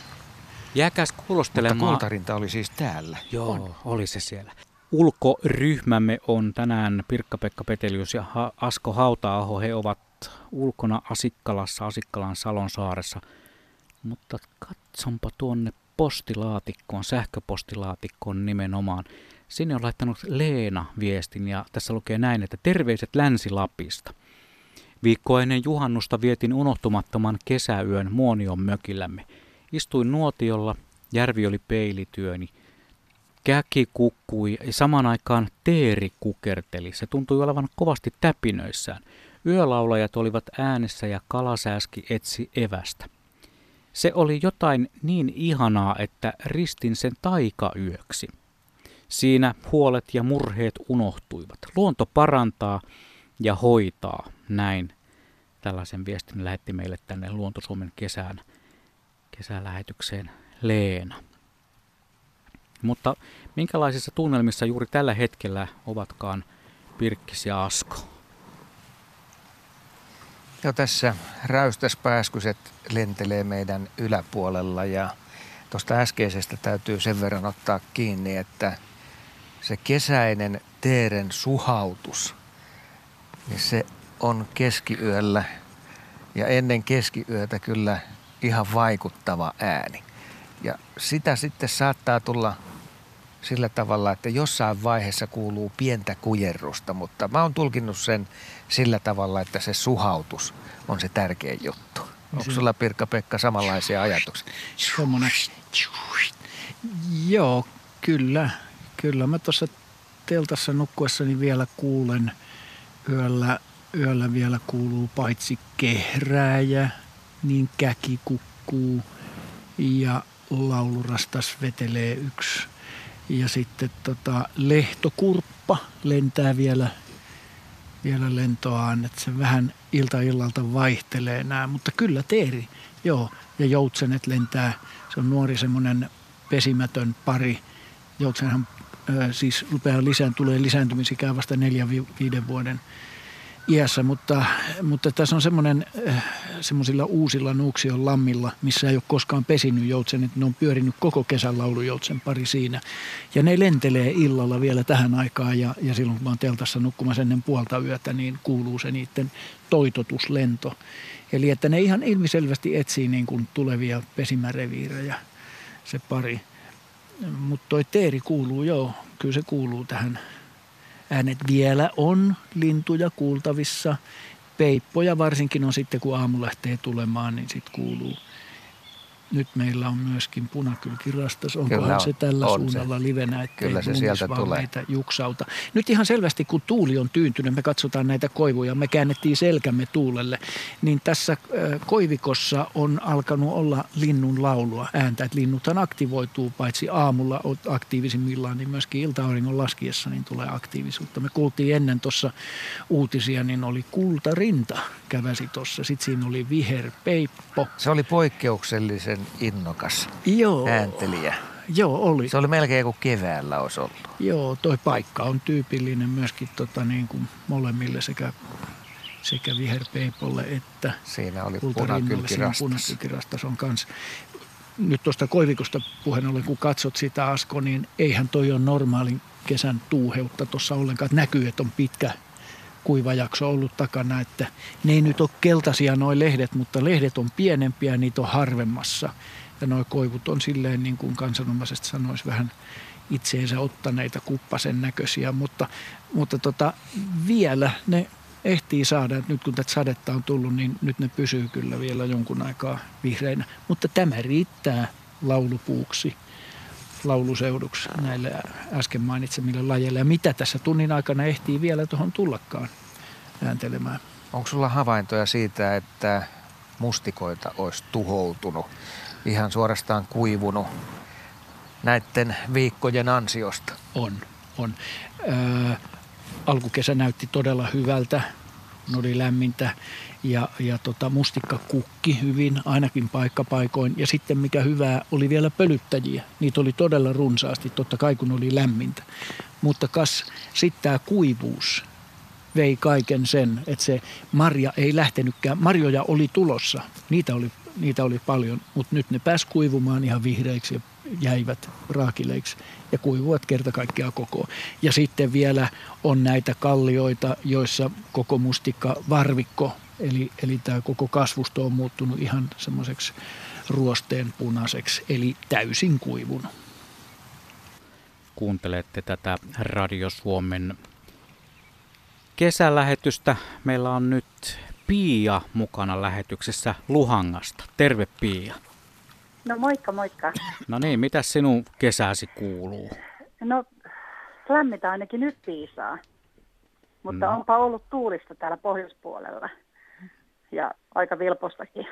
Jääkäs kuulostelemaan. Mutta kultarinta oli siis täällä. Joo, on. oli se siellä. Ulkoryhmämme on tänään Pirkka-Pekka Petelius ja Asko Hautaaho. He ovat ulkona Asikkalassa, Asikkalan Salonsaaressa – Mutta katsonpa tuonne postilaatikkoon, sähköpostilaatikkoon nimenomaan. Sinne on laittanut Leena viestin ja tässä lukee näin, että terveiset Länsi-Lapista. Viikkoa ennen juhannusta vietin unohtumattoman kesäyön Muonion mökillämme. Istuin nuotiolla, järvi oli peilityöni. Käki kukkui ja samaan aikaan teeri kukerteli. Se tuntui olevan kovasti täpinöissään. Yölaulajat olivat äänessä ja kalasääski etsi evästä. Se oli jotain niin ihanaa, että ristin sen taikayöksi. Siinä huolet ja murheet unohtuivat. Luonto parantaa ja hoitaa, näin. Tällaisen viestin lähetti meille tänne Luontosuomen kesään, kesälähetykseen Leena. Mutta minkälaisissa tunnelmissa juuri tällä hetkellä ovatkaan Pirkkis ja Asko? Jo tässä räystäspääskyset lentelee meidän yläpuolella ja tuosta äskeisestä täytyy sen verran ottaa kiinni, että se kesäinen teeren suhautus, niin se on keskiyöllä ja ennen keskiyötä kyllä ihan vaikuttava ääni. Ja sitä sitten saattaa tulla sillä tavalla, että jossain vaiheessa kuuluu pientä kujerrusta, mutta mä oon tulkinnut sen sillä tavalla, että se suhautus on se tärkein juttu. Onko sulla Pirkka-Pekka samanlaisia ajatuksia? Joo, kyllä. Kyllä mä tuossa teltassa nukkuessani vielä kuulen yöllä, yöllä vielä kuuluu paitsi kehrääjä, niin käki kukkuu ja laulurastas vetelee yksi ja sitten tota, lehtokurppa lentää vielä, vielä lentoaan, että se vähän ilta illalta vaihtelee nämä. Mutta kyllä teeri, joo. Ja joutsenet lentää, se on nuori semmoinen pesimätön pari. Joutsenhan ö, siis rupeaa lisään, tulee lisääntymisikään vasta neljän viiden vuoden iässä, mutta, mutta tässä on semmoinen äh, semmoisilla uusilla Nuuksion lammilla, missä ei ole koskaan pesinyt joutsen, että ne on pyörinyt koko kesän laulujoutsen pari siinä. Ja ne lentelee illalla vielä tähän aikaan ja, ja silloin kun mä oon teltassa nukkumassa ennen puolta yötä, niin kuuluu se niiden toitotuslento. Eli että ne ihan ilmiselvästi etsii niin kuin tulevia pesimäreviirejä se pari. Mutta toi teeri kuuluu, joo, kyllä se kuuluu tähän äänet vielä on lintuja kuultavissa. Peippoja varsinkin on sitten, kun aamu lähtee tulemaan, niin sitten kuuluu – nyt meillä on myöskin punakylkirastas. Onkohan Kyllä on, se tällä on suunnalla se. livenä, ettei Kyllä se sieltä tulee. meitä juksauta. Nyt ihan selvästi, kun tuuli on tyyntynyt, me katsotaan näitä koivuja, me käännettiin selkämme tuulelle, niin tässä koivikossa on alkanut olla linnun laulua ääntä. Että linnuthan aktivoituu paitsi aamulla aktiivisimmillaan, niin myöskin ilta-auringon laskiessa niin tulee aktiivisuutta. Me kuultiin ennen tuossa uutisia, niin oli kultarinta käväsi tuossa. Sitten siinä oli viherpeippo. Se oli poikkeuksellisen innokas Joo. ääntelijä. Joo, oli. Se oli melkein kuin keväällä olisi ollut. Joo, toi paikka on tyypillinen myöskin tota, niin kuin molemmille sekä, sekä viherpeipolle että Siinä oli punakylkirastas. punakylkirastas on kanssa. Nyt tuosta koivikosta puheen ollen, kun katsot sitä Asko, niin eihän toi ole normaalin kesän tuuheutta tuossa ollenkaan. Näkyy, että on pitkä kuiva jakso ollut takana, että ne ei nyt ole keltaisia nuo lehdet, mutta lehdet on pienempiä ja niitä on harvemmassa. Ja nuo koivut on silleen niin kuin kansanomaisesti sanoisi vähän itseensä ottaneita kuppasen näköisiä, mutta, mutta tota, vielä ne ehtii saada, nyt kun tätä sadetta on tullut, niin nyt ne pysyy kyllä vielä jonkun aikaa vihreinä. Mutta tämä riittää laulupuuksi lauluseuduksi näille äsken mainitsemille lajeille. Ja mitä tässä tunnin aikana ehtii vielä tuohon tullakaan ääntelemään? Onko sulla havaintoja siitä, että mustikoita olisi tuhoutunut, ihan suorastaan kuivunut näiden viikkojen ansiosta? On, on. Ö, alkukesä näytti todella hyvältä, oli lämmintä ja, ja tota, mustikka kukki hyvin, ainakin paikkapaikoin. Ja sitten mikä hyvää, oli vielä pölyttäjiä. Niitä oli todella runsaasti, totta kai kun oli lämmintä. Mutta kas sitten tämä kuivuus vei kaiken sen, että se marja ei lähtenytkään. Marjoja oli tulossa, niitä oli, niitä oli paljon, mutta nyt ne pääs kuivumaan ihan vihreiksi ja jäivät raakileiksi ja kuivuvat kerta kaikkiaan koko. Ja sitten vielä on näitä kallioita, joissa koko mustikka varvikko Eli, eli tämä koko kasvusto on muuttunut ihan semmoiseksi ruosteen punaiseksi, eli täysin kuivun. Kuuntelette tätä Radio Suomen kesälähetystä. Meillä on nyt Pia mukana lähetyksessä Luhangasta. Terve Pia. No moikka, moikka. No niin, mitä sinun kesäsi kuuluu? No lämmitä ainakin nyt piisaa, mutta no. onpa ollut tuulista täällä pohjoispuolella ja aika vilpostakin.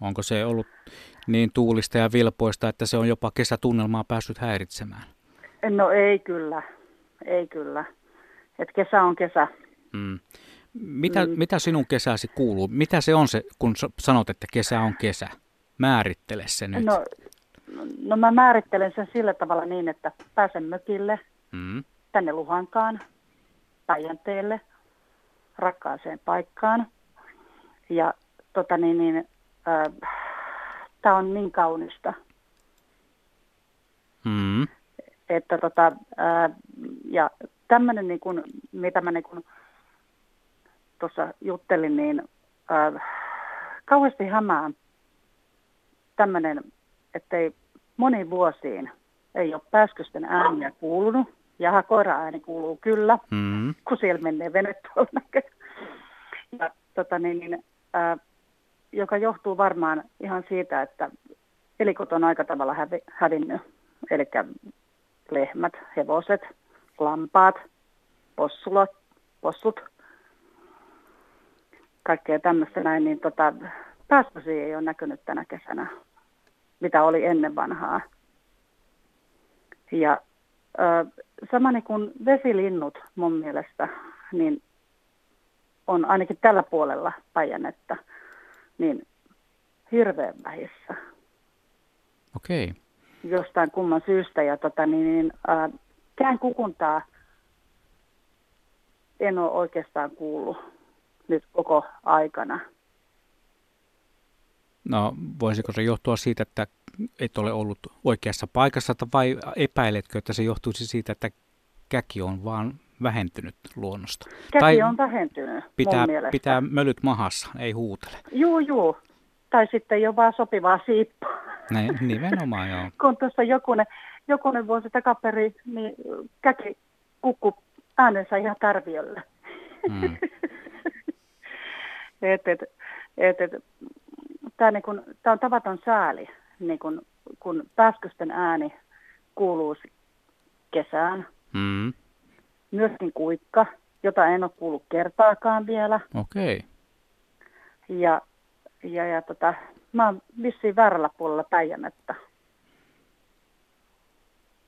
Onko se ollut niin tuulista ja vilpoista, että se on jopa kesätunnelmaa päässyt häiritsemään? No ei kyllä, ei kyllä. Et kesä on kesä. Mm. Mitä, mm. mitä sinun kesäsi kuuluu? Mitä se on se, kun sanot, että kesä on kesä? Määrittele se nyt. No, no mä määrittelen sen sillä tavalla niin, että pääsen mökille, mm. tänne Luhankaan, Päijänteelle, rakkaaseen paikkaan. Ja tota niin, niin äh, tämä on niin kaunista. Mm. Että tota, äh, ja tämmöinen, niin kuin, mitä mä niin kuin tuossa juttelin, niin äh, kauheasti hämää tämmöinen, ettei moniin vuosiin ei ole pääskysten ääniä kuulunut. Ja koira ääni kuuluu kyllä, mm. kun siellä menee vene tuolla Ja tota niin, niin, ää, joka johtuu varmaan ihan siitä, että elikot on aika tavalla hävi, hävinnyt. Eli lehmät, hevoset, lampaat, possulat, possut, kaikkea tämmöistä näin, niin tota, päästösiä ei ole näkynyt tänä kesänä, mitä oli ennen vanhaa. Ja ö, sama niin kuin vesilinnut mun mielestä, niin on ainakin tällä puolella Päijänettä, niin hirveän vähissä. Okei. Okay. Jostain kumman syystä. Ja tota, niin, niin, äh, kään kukuntaa en ole oikeastaan kuullut nyt koko aikana. No voisiko se johtua siitä, että et ole ollut oikeassa paikassa vai epäiletkö, että se johtuisi siitä, että käki on vaan vähentynyt luonnosta? Käki tai on vähentynyt pitää, pitää mölyt mahassa, ei huutele. Juu, juu. Tai sitten jo vaan sopivaa siippua. Näin, nimenomaan joo. [laughs] Kun tuossa jokunen, jokunen vuosi takaperi, niin käki kukku äänensä ihan tärviöllä. Mm. [laughs] et, et, et, et, Tämä niin on tavaton sääli, niin kun, kun pääskysten ääni kuuluu kesään. Mm. Myöskin kuikka, jota en ole kuullut kertaakaan vielä. Okei. Okay. Ja, ja, ja tota, mä oon vissiin väärällä puolella Päijänettä.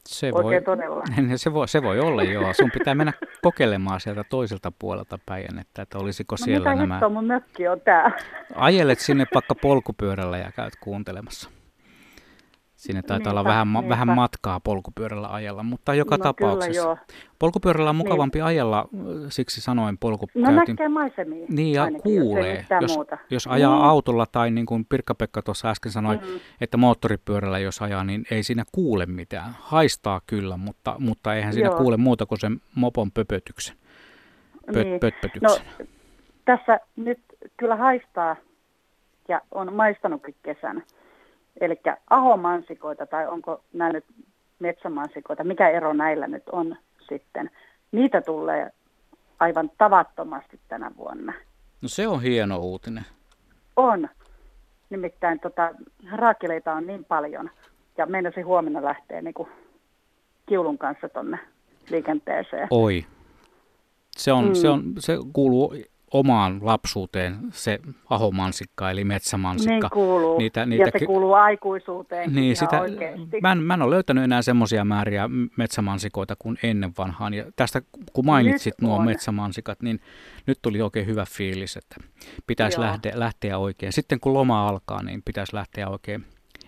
Se voi, todella. [laughs] Se voi, se voi olla, joo. Sun pitää mennä kokeilemaan sieltä toiselta puolelta Päijänettä, että olisiko no, siellä mitä nämä... mun mökki on tää? Ajelet sinne vaikka polkupyörällä ja käyt kuuntelemassa. Sinne taitaa niinpä, olla vähän, niinpä. vähän matkaa polkupyörällä ajalla, mutta joka no, tapauksessa. Kyllä, joo. Polkupyörällä on mukavampi niin. ajella, siksi sanoin polkukäytin. No näkee maisemia. Niin ja ainakin, kuulee. Jos, jos, jos ajaa niin. autolla tai niin kuin Pirkka-Pekka tuossa äsken sanoi, mm. että moottoripyörällä jos ajaa, niin ei siinä kuule mitään. Haistaa kyllä, mutta, mutta eihän siinä joo. kuule muuta kuin sen mopon pöpötyksen. Pö, niin. Pötpötyksen. No, tässä nyt kyllä haistaa ja on maistanutkin kesänä. Eli ahomansikoita tai onko nämä nyt metsämansikoita, mikä ero näillä nyt on sitten. Niitä tulee aivan tavattomasti tänä vuonna. No se on hieno uutinen. On. Nimittäin tota, raakeleita on niin paljon ja meinasi huomenna lähteä niin kuin kiulun kanssa tuonne liikenteeseen. Oi. Se, on, mm. se, on, se kuuluu omaan lapsuuteen se ahomansikka eli metsämansikka. Niin kuuluu, niitä, niitä, ja se kuuluu aikuisuuteen niin, sitä, mä, en, mä en ole löytänyt enää semmoisia määriä metsämansikoita kuin ennen vanhaan. Ja tästä kun mainitsit nyt nuo on. metsämansikat, niin nyt tuli oikein hyvä fiilis, että pitäisi lähteä, lähteä oikein. Sitten kun loma alkaa, niin pitäisi lähteä oikein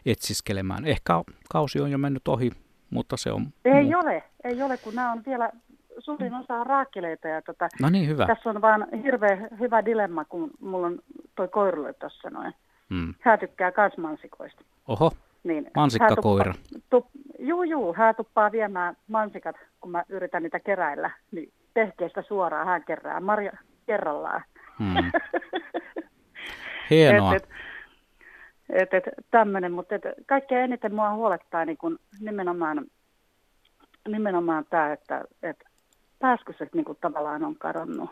etsiskelemään. Ehkä kausi on jo mennyt ohi, mutta se on... Ei muu. ole, ei ole, kun nämä on vielä suurin osa on raakeleita ja tota, no niin, hyvä. tässä on vaan hirveän hyvä dilemma, kun mulla on toi koirulle tuossa noin. Hmm. Hän tykkää kans mansikoista. Oho, niin, mansikkakoira. Tup, juu, juu, hän tuppaa viemään mansikat, kun mä yritän niitä keräillä, niin tehkeestä suoraan hän kerää marja kerrallaan. Hmm. [laughs] Hienoa. et, et, et, et, tämmöinen, mutta et, kaikkein eniten mua huolettaa niin kun nimenomaan, nimenomaan tämä, että et pääskyset niin kun tavallaan on kadonnut.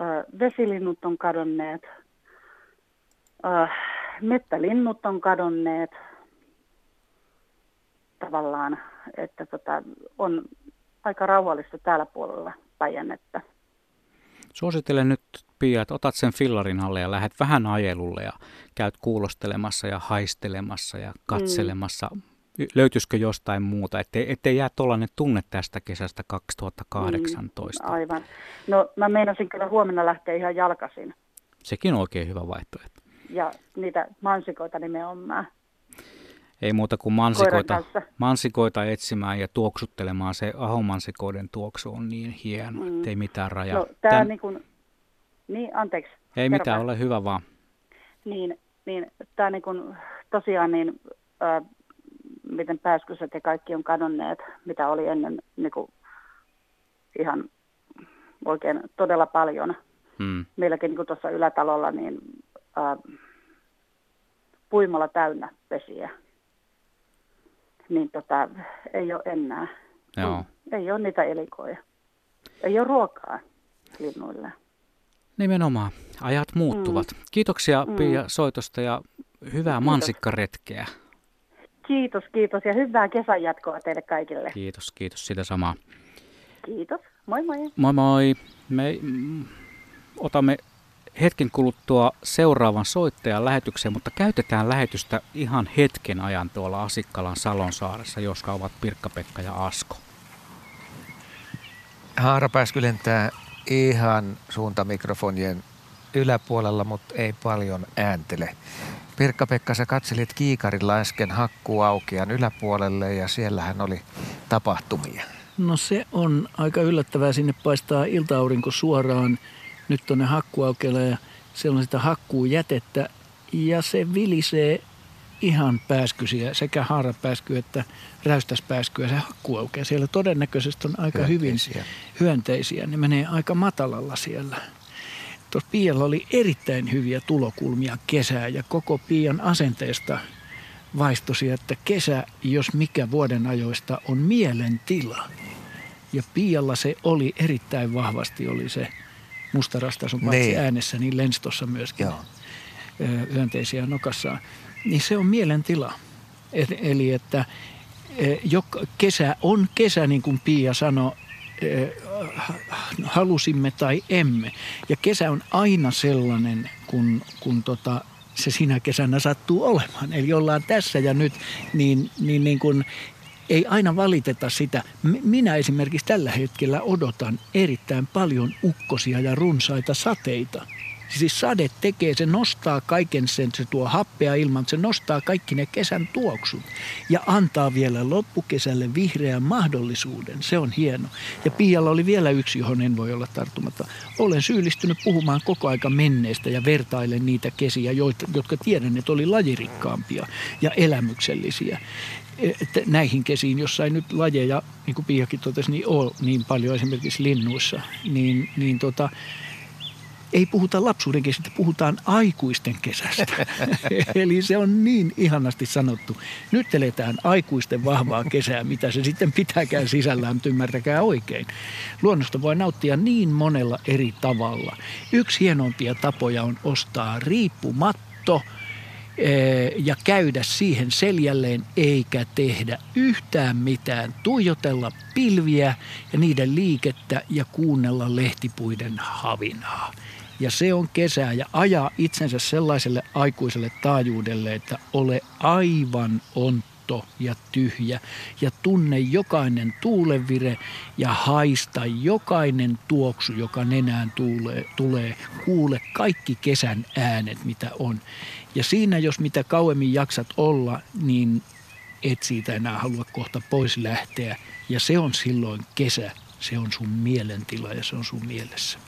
Ö, vesilinnut on kadonneet, ö, mettälinnut on kadonneet tavallaan, että tota, on aika rauhallista täällä puolella Päijännettä. Suosittelen nyt Pia, että otat sen fillarin alle ja lähdet vähän ajelulle ja käyt kuulostelemassa ja haistelemassa ja katselemassa. Mm. Löytyisikö jostain muuta, ettei, ettei jää tuollainen tunne tästä kesästä 2018? Mm, aivan. No mä meinasin kyllä huomenna lähteä ihan jalkasin. Sekin on oikein hyvä vaihtoehto. Ja niitä mansikoita nimenomaan. Ei muuta kuin mansikoita, mansikoita etsimään ja tuoksuttelemaan. Se ahomansikoiden tuoksu on niin hieno, mm. ettei mitään rajaa. No, tää Tän... niin, kuin, niin, anteeksi. Ei mitään, ole hyvä vaan. Niin, niin tämä niin kuin, tosiaan niin, äh, miten pääskyset ja kaikki on kadonneet, mitä oli ennen niin kuin, ihan oikein todella paljon. Hmm. Meilläkin niin tuossa ylätalolla niin äh, puimalla täynnä pesiä niin tota, ei ole enää. Joo. Ei ole niitä elikoja. Ei ole ruokaa linnuille. Nimenomaan. Ajat muuttuvat. Mm. Kiitoksia mm. Pia soitosta ja hyvää kiitos. mansikkaretkeä. Kiitos, kiitos ja hyvää kesän jatkoa teille kaikille. Kiitos, kiitos sitä samaa. Kiitos. Moi moi. Moi moi. Me mm, otamme hetken kuluttua seuraavan soittajan lähetykseen, mutta käytetään lähetystä ihan hetken ajan tuolla Asikkalan Salonsaaressa, joska ovat Pirkka-Pekka ja Asko. Haara pääsky lentää ihan suuntamikrofonien yläpuolella, mutta ei paljon ääntele. Pirkka-Pekka, sä katselit kiikarilla äsken hakkuaukean yläpuolelle ja siellähän oli tapahtumia. No se on aika yllättävää. Sinne paistaa iltaaurinko suoraan nyt tuonne hakkuaukeelle ja siellä on sitä hakkuujätettä ja se vilisee ihan pääskysiä, sekä haarapääsky että räystäspääskyä se hakkuaukea. Siellä todennäköisesti on aika hyönteisiä. hyvin hyönteisiä. Ne menee aika matalalla siellä. Tuossa Pialla oli erittäin hyviä tulokulmia kesää ja koko Pian asenteesta vaistosi, että kesä, jos mikä vuoden ajoista, on mielentila. Ja Pialla se oli erittäin vahvasti, oli se – mustarastas on paitsi niin. äänessä, niin lenstossa myöskin Joo. hyönteisiä nokassaan. Niin se on mielentila. Et, eli että joka, kesä on kesä, niin kuin Pia sanoi, halusimme tai emme. Ja kesä on aina sellainen, kun, kun tota, se sinä kesänä sattuu olemaan. Eli ollaan tässä ja nyt, niin, niin, niin kuin ei aina valiteta sitä. Minä esimerkiksi tällä hetkellä odotan erittäin paljon ukkosia ja runsaita sateita. Siis sade tekee, se nostaa kaiken sen, se tuo happea ilman, se nostaa kaikki ne kesän tuoksut ja antaa vielä loppukesälle vihreän mahdollisuuden. Se on hieno. Ja Pialla oli vielä yksi, johon en voi olla tarttumatta. Olen syyllistynyt puhumaan koko aika menneestä ja vertailen niitä kesiä, jotka tiedän, että oli lajirikkaampia ja elämyksellisiä että näihin kesiin, jossa ei nyt lajeja, niin kuin Piakin totesi, niin ole niin paljon esimerkiksi linnuissa, niin, niin tota, ei puhuta lapsuuden kesästä, puhutaan aikuisten kesästä. [laughs] Eli se on niin ihanasti sanottu. Nyt eletään aikuisten vahvaa kesää, mitä se sitten pitääkään sisällään, ymmärtäkää oikein. Luonnosta voi nauttia niin monella eri tavalla. Yksi hienompia tapoja on ostaa riippumatto – Eh, ja käydä siihen seljälleen eikä tehdä yhtään mitään. Tuijotella pilviä ja niiden liikettä ja kuunnella lehtipuiden havinaa. Ja se on kesää ja ajaa itsensä sellaiselle aikuiselle taajuudelle, että ole aivan on ja tyhjä ja tunne jokainen tuulevire ja haista jokainen tuoksu, joka nenään tulee, tulee. Kuule kaikki kesän äänet, mitä on. Ja siinä, jos mitä kauemmin jaksat olla, niin et siitä enää halua kohta pois lähteä. Ja se on silloin kesä, se on sun mielentila ja se on sun mielessä.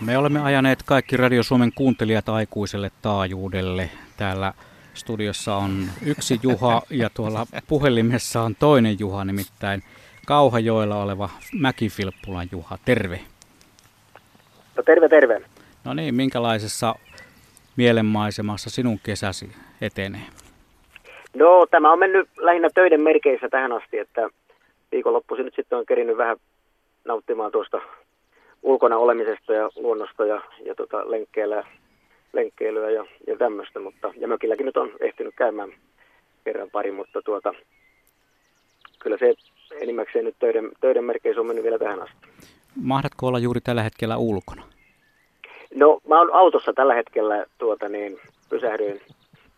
Me olemme ajaneet kaikki Radio Suomen kuuntelijat aikuiselle taajuudelle. Täällä studiossa on yksi Juha ja tuolla puhelimessa on toinen Juha, nimittäin Kauhajoella oleva Mäkifilppulan Juha. Terve. No terve, terve. No niin, minkälaisessa mielenmaisemassa sinun kesäsi etenee? No tämä on mennyt lähinnä töiden merkeissä tähän asti, että viikonloppuisin nyt sitten on kerinyt vähän nauttimaan tuosta ulkona olemisesta ja luonnosta ja, ja tota, lenkkeillä, lenkkeilyä ja, ja tämmöistä, mutta ja mökilläkin nyt on ehtinyt käymään kerran pari, mutta tuota, kyllä se enimmäkseen nyt töiden, töiden merkeissä on mennyt vielä tähän asti. Mahdatko olla juuri tällä hetkellä ulkona? No mä oon autossa tällä hetkellä tuota niin, pysähdyin,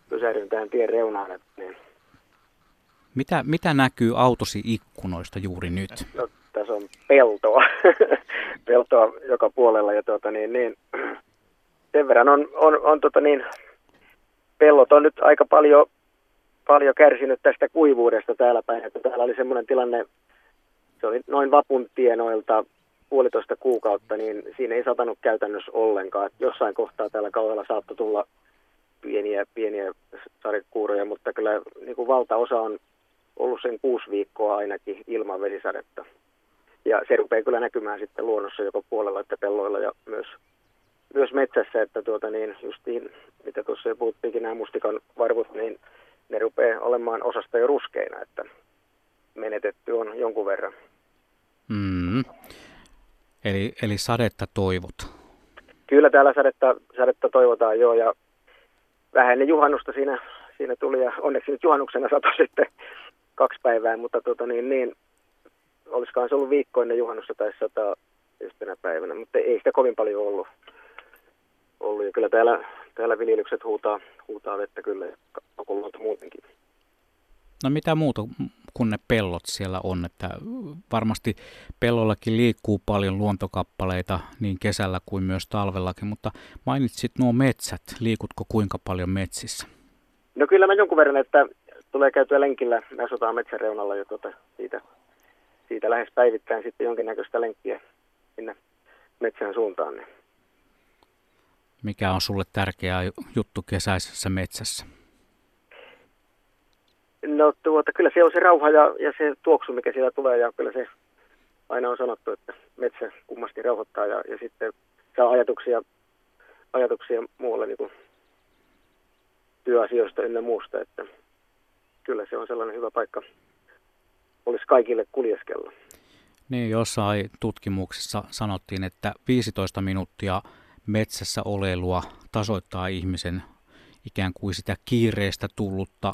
pysähdyin tähän tien reunaan. Että, niin. mitä, mitä näkyy autosi ikkunoista juuri nyt? No, tässä on peltoa, [laughs] peltoa joka puolella ja tuota niin, niin sen verran on, on, on tota niin, pellot on nyt aika paljon, paljon kärsinyt tästä kuivuudesta täällä päin, että täällä oli semmoinen tilanne, se oli noin vapun tienoilta puolitoista kuukautta, niin siinä ei satanut käytännössä ollenkaan. Jossain kohtaa täällä kaudella saattoi tulla pieniä, pieniä sadekuuroja, mutta kyllä niin kuin valtaosa on ollut sen kuusi viikkoa ainakin ilman vesisadetta. Ja se rupeaa kyllä näkymään sitten luonnossa joko puolella että pelloilla ja myös, myös metsässä, että tuota niin, justiin, mitä tuossa jo puhuttiinkin, nämä mustikan varvut, niin ne rupeaa olemaan osasta jo ruskeina, että menetetty on jonkun verran. Mm. Eli, eli sadetta toivot. Kyllä täällä sadetta, sadetta toivotaan joo ja vähän ennen juhannusta siinä, siinä tuli ja onneksi nyt juhannuksena satoi [laughs] sitten kaksi päivää, mutta tota niin, niin olisikohan se ollut viikko ennen juhannusta tai sata yhtenä päivänä, mutta ei sitä kovin paljon ollut. ollut. Ja kyllä täällä, täällä viljelykset huutaa, huutaa vettä kyllä koko luonto muutenkin. No mitä muuta kuin ne pellot siellä on, että varmasti pellollakin liikkuu paljon luontokappaleita niin kesällä kuin myös talvellakin, mutta mainitsit nuo metsät, liikutko kuinka paljon metsissä? No kyllä mä jonkun verran, että tulee käytyä lenkillä, me asutaan metsän reunalla ja tuota, siitä, siitä lähes päivittäin sitten jonkinnäköistä lenkkiä sinne metsän suuntaan. Niin. Mikä on sulle tärkeä juttu kesäisessä metsässä? No tuota, kyllä se on se rauha ja, ja se tuoksu, mikä siellä tulee ja kyllä se aina on sanottu, että metsä kummasti rauhoittaa ja, ja sitten saa ajatuksia, ajatuksia muualle niin kuin työasioista ynnä muusta, että kyllä se on sellainen hyvä paikka olisi kaikille kuljeskella. Niin, jossain tutkimuksessa sanottiin, että 15 minuuttia metsässä olelua tasoittaa ihmisen ikään kuin sitä kiireestä tullutta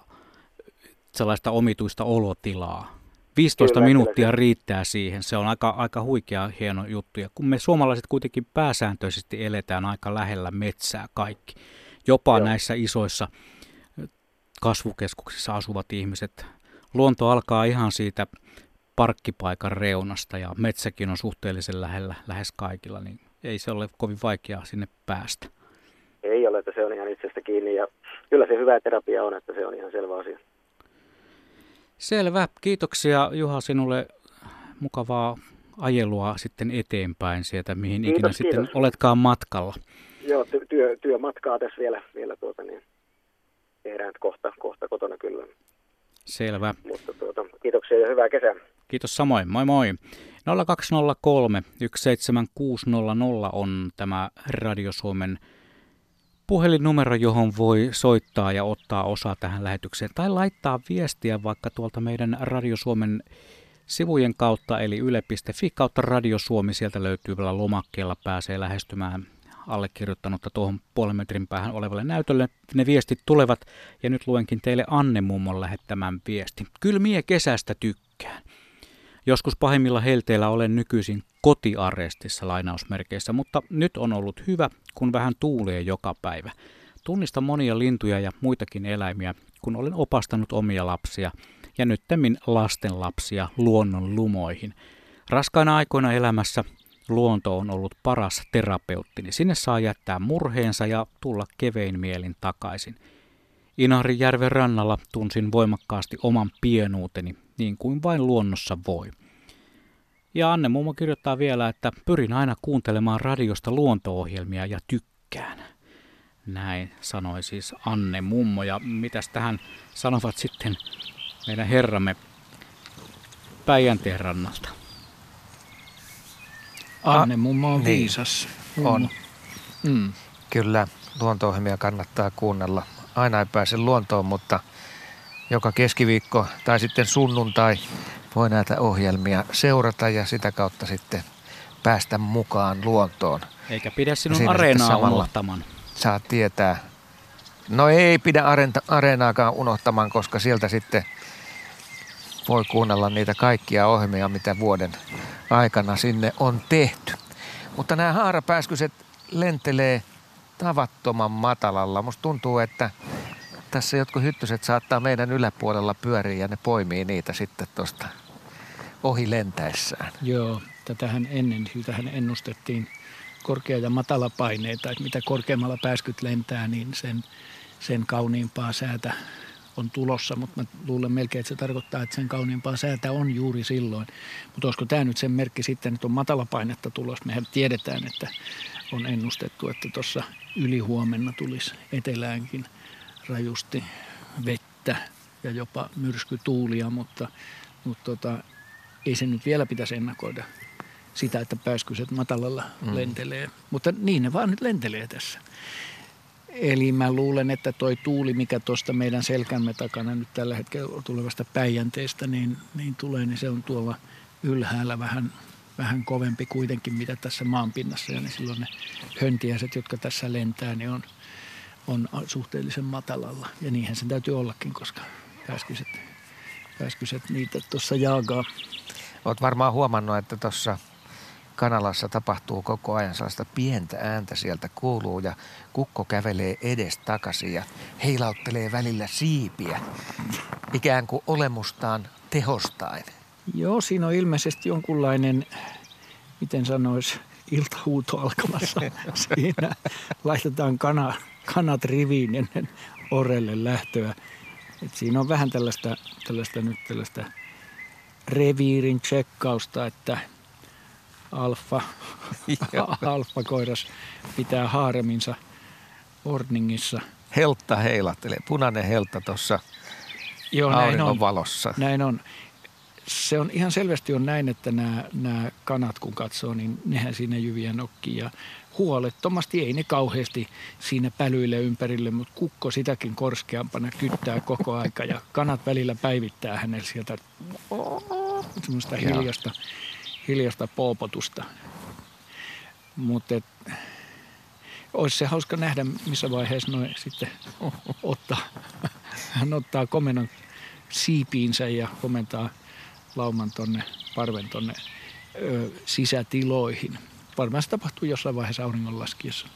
sellaista omituista olotilaa. 15 kyllä, minuuttia kyllä. riittää siihen. Se on aika, aika huikea hieno juttu. Ja kun me suomalaiset kuitenkin pääsääntöisesti eletään aika lähellä metsää kaikki, jopa Joo. näissä isoissa kasvukeskuksissa asuvat ihmiset, luonto alkaa ihan siitä parkkipaikan reunasta ja metsäkin on suhteellisen lähellä lähes kaikilla, niin ei se ole kovin vaikeaa sinne päästä. Ei ole, että se on ihan itsestä kiinni ja kyllä se hyvä terapia on, että se on ihan selvä asia. Selvä. Kiitoksia Juha sinulle mukavaa ajelua sitten eteenpäin sieltä, mihin kiitos, ikinä kiitos. sitten oletkaan matkalla. Joo, työ, työmatkaa tässä vielä, vielä tuota, niin tehdään kohta, kohta kotona kyllä. Selvä. Mutta tuota, kiitoksia ja hyvää kesää. Kiitos samoin. Moi moi. 0203 17600 on tämä Radio Suomen puhelinnumero, johon voi soittaa ja ottaa osaa tähän lähetykseen tai laittaa viestiä vaikka tuolta meidän Radio Suomen sivujen kautta, eli yle.fi kautta Radio Suomi. Sieltä löytyvällä lomakkeella pääsee lähestymään allekirjoittanutta tuohon puolen metrin päähän olevalle näytölle. Ne viestit tulevat ja nyt luenkin teille Anne mummon lähettämän viesti. Kyllä mie kesästä tykkään. Joskus pahimmilla helteillä olen nykyisin kotiarestissa lainausmerkeissä, mutta nyt on ollut hyvä, kun vähän tuulee joka päivä. Tunnistan monia lintuja ja muitakin eläimiä, kun olen opastanut omia lapsia ja nyttemmin lasten lapsia luonnon lumoihin. Raskaina aikoina elämässä luonto on ollut paras terapeutti, niin sinne saa jättää murheensa ja tulla kevein mielin takaisin. Inarijärven rannalla tunsin voimakkaasti oman pienuuteni, niin kuin vain luonnossa voi. Ja Anne mummo kirjoittaa vielä, että pyrin aina kuuntelemaan radiosta luonto-ohjelmia ja tykkään. Näin sanoi siis Anne mummo. Ja mitäs tähän sanovat sitten meidän herramme Päijänteen rannalta? Anne mummo on niin, viisas. On. Mm. Kyllä. luonto kannattaa kuunnella. Aina ei pääse luontoon, mutta joka keskiviikko tai sitten sunnuntai voi näitä ohjelmia seurata ja sitä kautta sitten päästä mukaan luontoon. Eikä pidä sinun areenaa unohtamaan. Saa tietää. No ei pidä areenaakaan unohtamaan, koska sieltä sitten voi kuunnella niitä kaikkia ohjelmia, mitä vuoden aikana sinne on tehty. Mutta nämä haarapääskyset lentelee tavattoman matalalla. Musta tuntuu, että tässä jotkut hyttyset saattaa meidän yläpuolella pyöriä ja ne poimii niitä sitten tuosta ohi lentäessään. Joo, tätähän ennen, tähän ennustettiin korkea- ja matala paineita, että mitä korkeammalla pääskyt lentää, niin sen, sen kauniimpaa säätä on tulossa, mutta mä luulen melkein, että se tarkoittaa, että sen kauniimpaa säätä on juuri silloin. Mutta olisiko tämä nyt sen merkki sitten, että on matala painetta tulossa? Mehän tiedetään, että on ennustettu, että tuossa ylihuomenna tulisi eteläänkin rajusti vettä ja jopa myrskytuulia, mutta, mutta tota, ei se nyt vielä pitäisi ennakoida sitä, että pääskyset matalalla mm. lentelee. Mutta niin ne vaan nyt lentelee tässä. Eli mä luulen, että toi tuuli, mikä tuosta meidän selkämme takana nyt tällä hetkellä tulevasta päijänteestä, niin, niin tulee, niin se on tuolla ylhäällä vähän, vähän kovempi kuitenkin, mitä tässä maanpinnassa. Ja niin silloin ne höntiäiset, jotka tässä lentää, niin on, on suhteellisen matalalla. Ja niinhän sen täytyy ollakin, koska pääskyset, pääskyset niitä tuossa jaagaa. Olet varmaan huomannut, että tuossa kanalassa tapahtuu koko ajan sellaista pientä ääntä sieltä kuuluu ja kukko kävelee edes takaisin ja heilauttelee välillä siipiä ikään kuin olemustaan tehostain. Joo, siinä on ilmeisesti jonkunlainen, miten sanois, iltahuuto alkamassa. [laughs] Siinä laitetaan kana, kanat riviin ennen orelle lähtöä. Et siinä on vähän tällaista, tällaista nyt tällaista reviirin tsekkausta, että – alfa, alfa koiras pitää haareminsa Orningissa. Heltta heilattelee, punainen heltta tuossa auringon valossa. Näin on. Se on ihan selvästi on näin, että nämä, nämä kanat kun katsoo, niin nehän siinä jyviä nokkii ja huolettomasti ei ne kauheasti siinä pälyille ympärille, mutta kukko sitäkin korskeampana kyttää koko aika ja kanat välillä päivittää hänelle sieltä semmoista hiljasta hiljasta poopotusta. Mutta olisi se hauska nähdä, missä vaiheessa noin sitten ottaa, hän ottaa komennon siipiinsä ja komentaa lauman tonne, parven tonne ö, sisätiloihin. Varmaan se tapahtuu jossain vaiheessa auringonlaskiessa.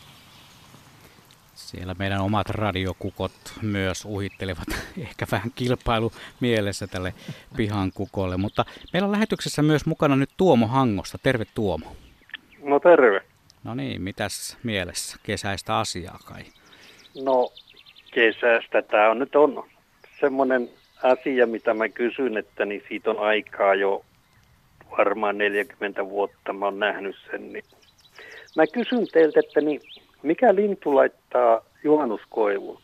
Siellä meidän omat radiokukot myös uhittelevat [laughs] ehkä vähän kilpailu mielessä tälle pihan kukolle. Mutta meillä on lähetyksessä myös mukana nyt Tuomo Hangosta. Terve Tuomo. No terve. No niin, mitäs mielessä? Kesäistä asiaa kai? No kesästä. Tämä on nyt on semmoinen asia, mitä mä kysyn, että niin siitä on aikaa jo varmaan 40 vuotta mä oon nähnyt sen. Niin mä kysyn teiltä, että niin mikä lintu laittaa juhannuskoivun?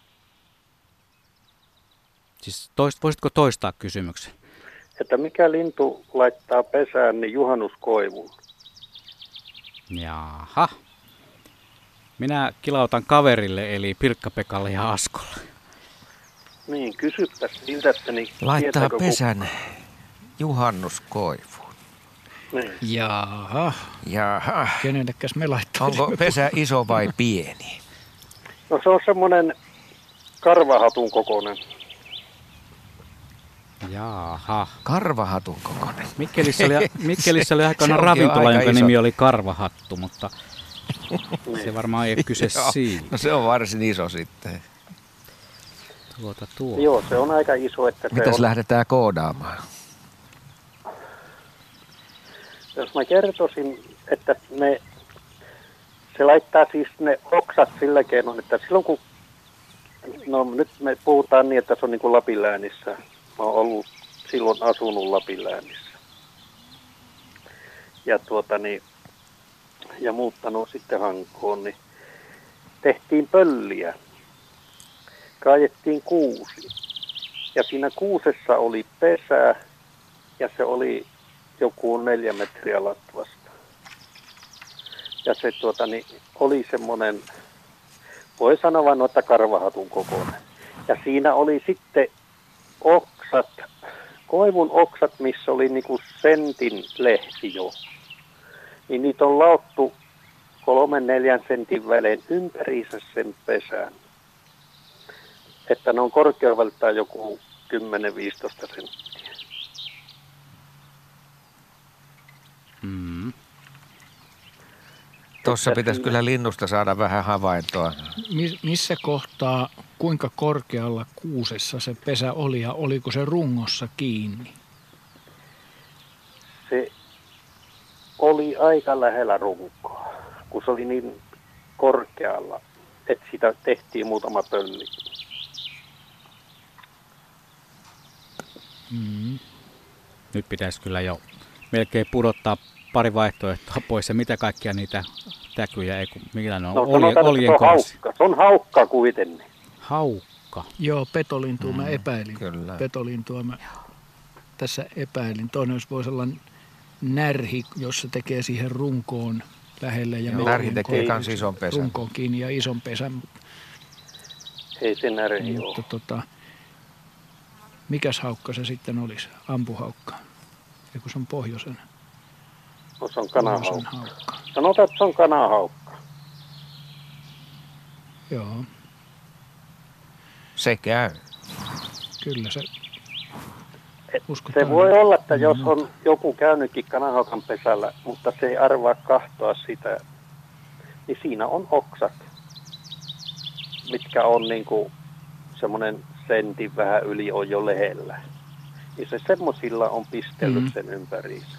Siis toist, voisitko toistaa kysymyksen? Että mikä lintu laittaa pesään niin juhannuskoivun? Jaha. Minä kilautan kaverille, eli Pirkka-Pekalle ja Askolle. Niin, kysypä siltä, että niin Laittaa pesän kuka? juhannuskoivu. Niin. Jaha. Jaha. Kenellekäs me laittaa? Onko pesä iso vai pieni? No se on semmoinen karvahatun kokoinen. Jaha. Karvahatun kokoinen. Mikkelissä oli, [laughs] Mikkelissä oli aikana ravintola, jonka iso. nimi oli Karvahattu, mutta se varmaan ei ole kyse siitä. No se on varsin iso sitten. Tuota, tuo. Joo, se on aika iso. Että Mitäs on... lähdetään koodaamaan? Jos mä kertoisin, että ne, se laittaa siis ne oksat sillä keinoin, että silloin kun, no nyt me puhutaan niin, että se on niin kuin Lapinläänissä. Mä oon ollut silloin asunut Lapinläänissä. Ja tuota niin, ja muuttanut sitten Hankoon, niin tehtiin pölliä. Kaajettiin kuusi. Ja siinä kuusessa oli pesä ja se oli joku neljä metriä latvasta. Ja se tuota, niin, oli semmoinen voi sanoa vain noita karvahatun kokoinen. Ja siinä oli sitten oksat, koivun oksat, missä oli niinku sentin lehti jo. Niin niitä on lauttu kolmen neljän sentin välein ympäriinsä sen pesän. Että ne on korkeudeltaan joku 10-15 senttiä. Tuossa pitäisi kyllä linnusta saada vähän havaintoa. Mi- missä kohtaa, kuinka korkealla kuusessa se pesä oli ja oliko se rungossa kiinni? Se oli aika lähellä runkoa, kun se oli niin korkealla, että sitä tehtiin muutama pölli. Mm. Nyt pitäisi kyllä jo melkein pudottaa pari vaihtoehtoa pois. Ja mitä kaikkia niitä täkyjä, ei kun millä ne on, No Olje, sanotaan, että se oljen on kanssa. haukka. Se on haukka kuitenkin. Haukka. Joo, petolintua mä epäilin. Kyllä. Petolintua mä tässä epäilin. Toinen olisi voisi olla närhi, jos se tekee siihen runkoon lähelle. Ja Joo, närhi tekee kans ison pesän. Runkoon kiinni ja ison pesän. Ei se närhi Mutta ole. tota, mikäs haukka se sitten olisi? Ampuhaukka. Ja kun se on pohjoisen, No, se on kanahaukka. haukka. Sanotaan, että se on kanahaukka. Joo, Se käy. kyllä se. Et Uskotaan. Se voi olla, että Mm, jos on joku käynytkin kanahaukan pesällä, mutta se ei arvaa kahtoa sitä, niin siinä on oksat, mitkä on niin kuin semmoinen sentin vähän yli on jo lehellä. Niin se semmoisilla on pistellyt Mhm. sen ympäriinsä.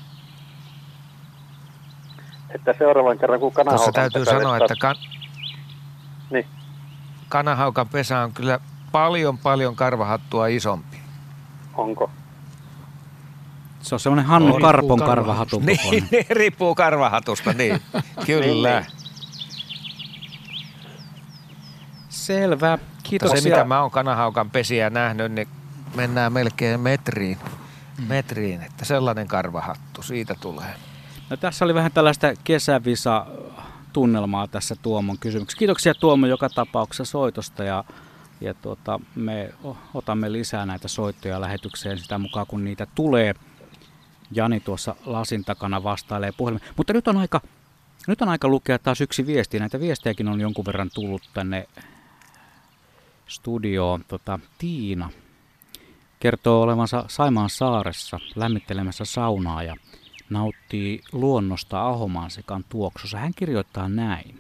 Että seuraavan kerran kun Tuossa kanahaukan täytyy pesälle sanoa, että kan... Niin. kanahaukan pesä on kyllä paljon paljon karvahattua isompi. Onko? Se on semmoinen Hannu Riippuu Karpon karvahatun. karvahatun Niin, kokoinen. niin, riippuu karvahatusta, niin. [laughs] Kyllä. Niin, Selvä. Mutta Kiitoksia. se, mitä mä oon kanahaukan pesiä nähnyt, niin mennään melkein metriin. Metriin, että sellainen karvahattu siitä tulee. No, tässä oli vähän tällaista kesävisa tunnelmaa tässä Tuomon kysymyksessä. Kiitoksia Tuomo joka tapauksessa soitosta ja, ja tuota, me otamme lisää näitä soittoja lähetykseen sitä mukaan kun niitä tulee. Jani tuossa lasin takana vastailee puhelimeen. Mutta nyt on aika, nyt on aika lukea taas yksi viesti. Näitä viestejäkin on jonkun verran tullut tänne studioon. Tota, Tiina kertoo olevansa Saimaan saaressa lämmittelemässä saunaa ja nauttii luonnosta Ahomaan sekan tuoksussa. Hän kirjoittaa näin.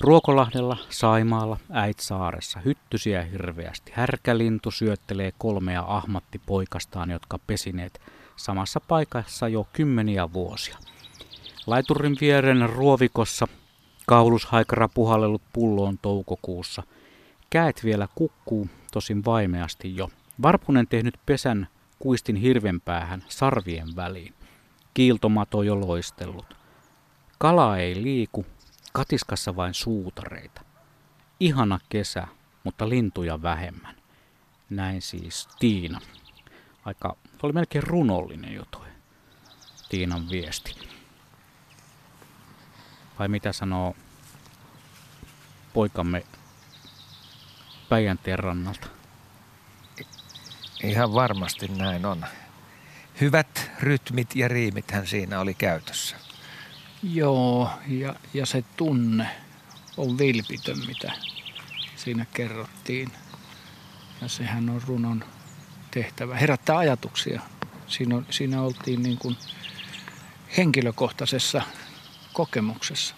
Ruokolahdella, Saimaalla, Äitsaaressa hyttysiä hirveästi. Härkälintu syöttelee kolmea ahmattipoikastaan, jotka pesineet samassa paikassa jo kymmeniä vuosia. Laiturin vieren ruovikossa kaulushaikara puhallellut pulloon toukokuussa. Käet vielä kukkuu, tosin vaimeasti jo. Varpunen tehnyt pesän kuistin hirvenpäähän sarvien väliin. Kiiltomato jo loistellut. Kala ei liiku, katiskassa vain suutareita. Ihana kesä, mutta lintuja vähemmän. Näin siis Tiina. Aika, oli melkein runollinen jo toi Tiinan viesti. Vai mitä sanoo poikamme Päijänteen rannalta? Ihan varmasti näin on. Hyvät rytmit ja riimithän siinä oli käytössä. Joo, ja, ja se tunne on vilpitön, mitä siinä kerrottiin. Ja sehän on runon tehtävä. Herättää ajatuksia. Siinä, on, siinä oltiin niin kuin henkilökohtaisessa kokemuksessa.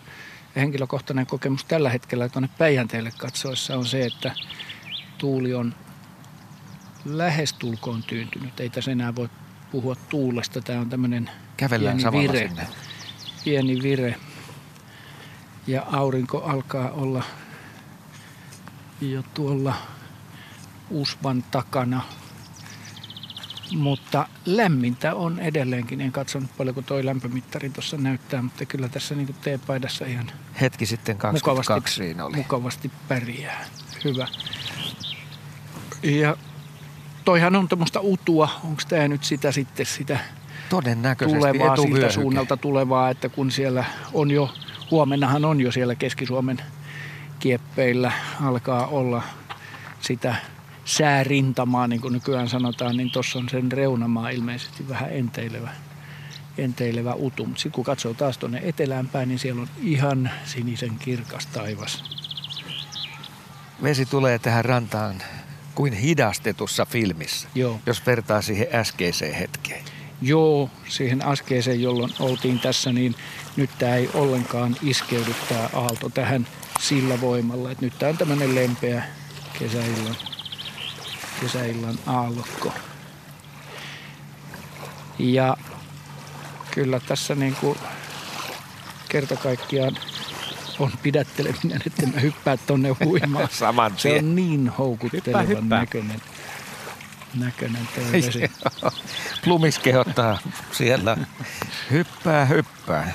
Ja henkilökohtainen kokemus tällä hetkellä tuonne Päijänteelle katsoessa on se, että tuuli on lähestulkoon tyyntynyt. Ei tässä enää voi puhua tuulesta. Tämä on tämmöinen Kävellään Pieni vire. sinne. pieni vire ja aurinko alkaa olla jo tuolla usvan takana. Mutta lämmintä on edelleenkin. En katsonut paljon kuin toi lämpömittari tuossa näyttää, mutta kyllä tässä niin teepaidassa ihan Hetki sitten 22 mukavasti, siinä oli. mukavasti pärjää. Hyvä. Ja toihan on tuommoista utua. Onko tämä nyt sitä sitten sitä Todennäköisesti tulevaa siltä suunnalta tulevaa, että kun siellä on jo, huomennahan on jo siellä Keski-Suomen kieppeillä alkaa olla sitä säärintamaa, niin kuin nykyään sanotaan, niin tuossa on sen reunamaa ilmeisesti vähän enteilevä, enteilevä utu. Mutta sitten kun katsoo taas tuonne etelään päin, niin siellä on ihan sinisen kirkas taivas. Vesi tulee tähän rantaan kuin hidastetussa filmissä, Joo. jos vertaa siihen äskeiseen hetkeen. Joo, siihen askeeseen, jolloin oltiin tässä, niin nyt tämä ei ollenkaan iskeydy tämä aalto tähän sillä voimalla. Et nyt tämä on tämmöinen lempeä kesäillan, kesäillan aallokko. Ja kyllä tässä niin kuin kerta kaikkiaan on pidätteleminen, että mä hyppää tonne huimaan. [laughs] Saman Se on niin houkuttelevan Hyppää, hyppää. näköinen. Näköinen toi vesi. Plumis kehottaa siellä. Hyppää, hyppää.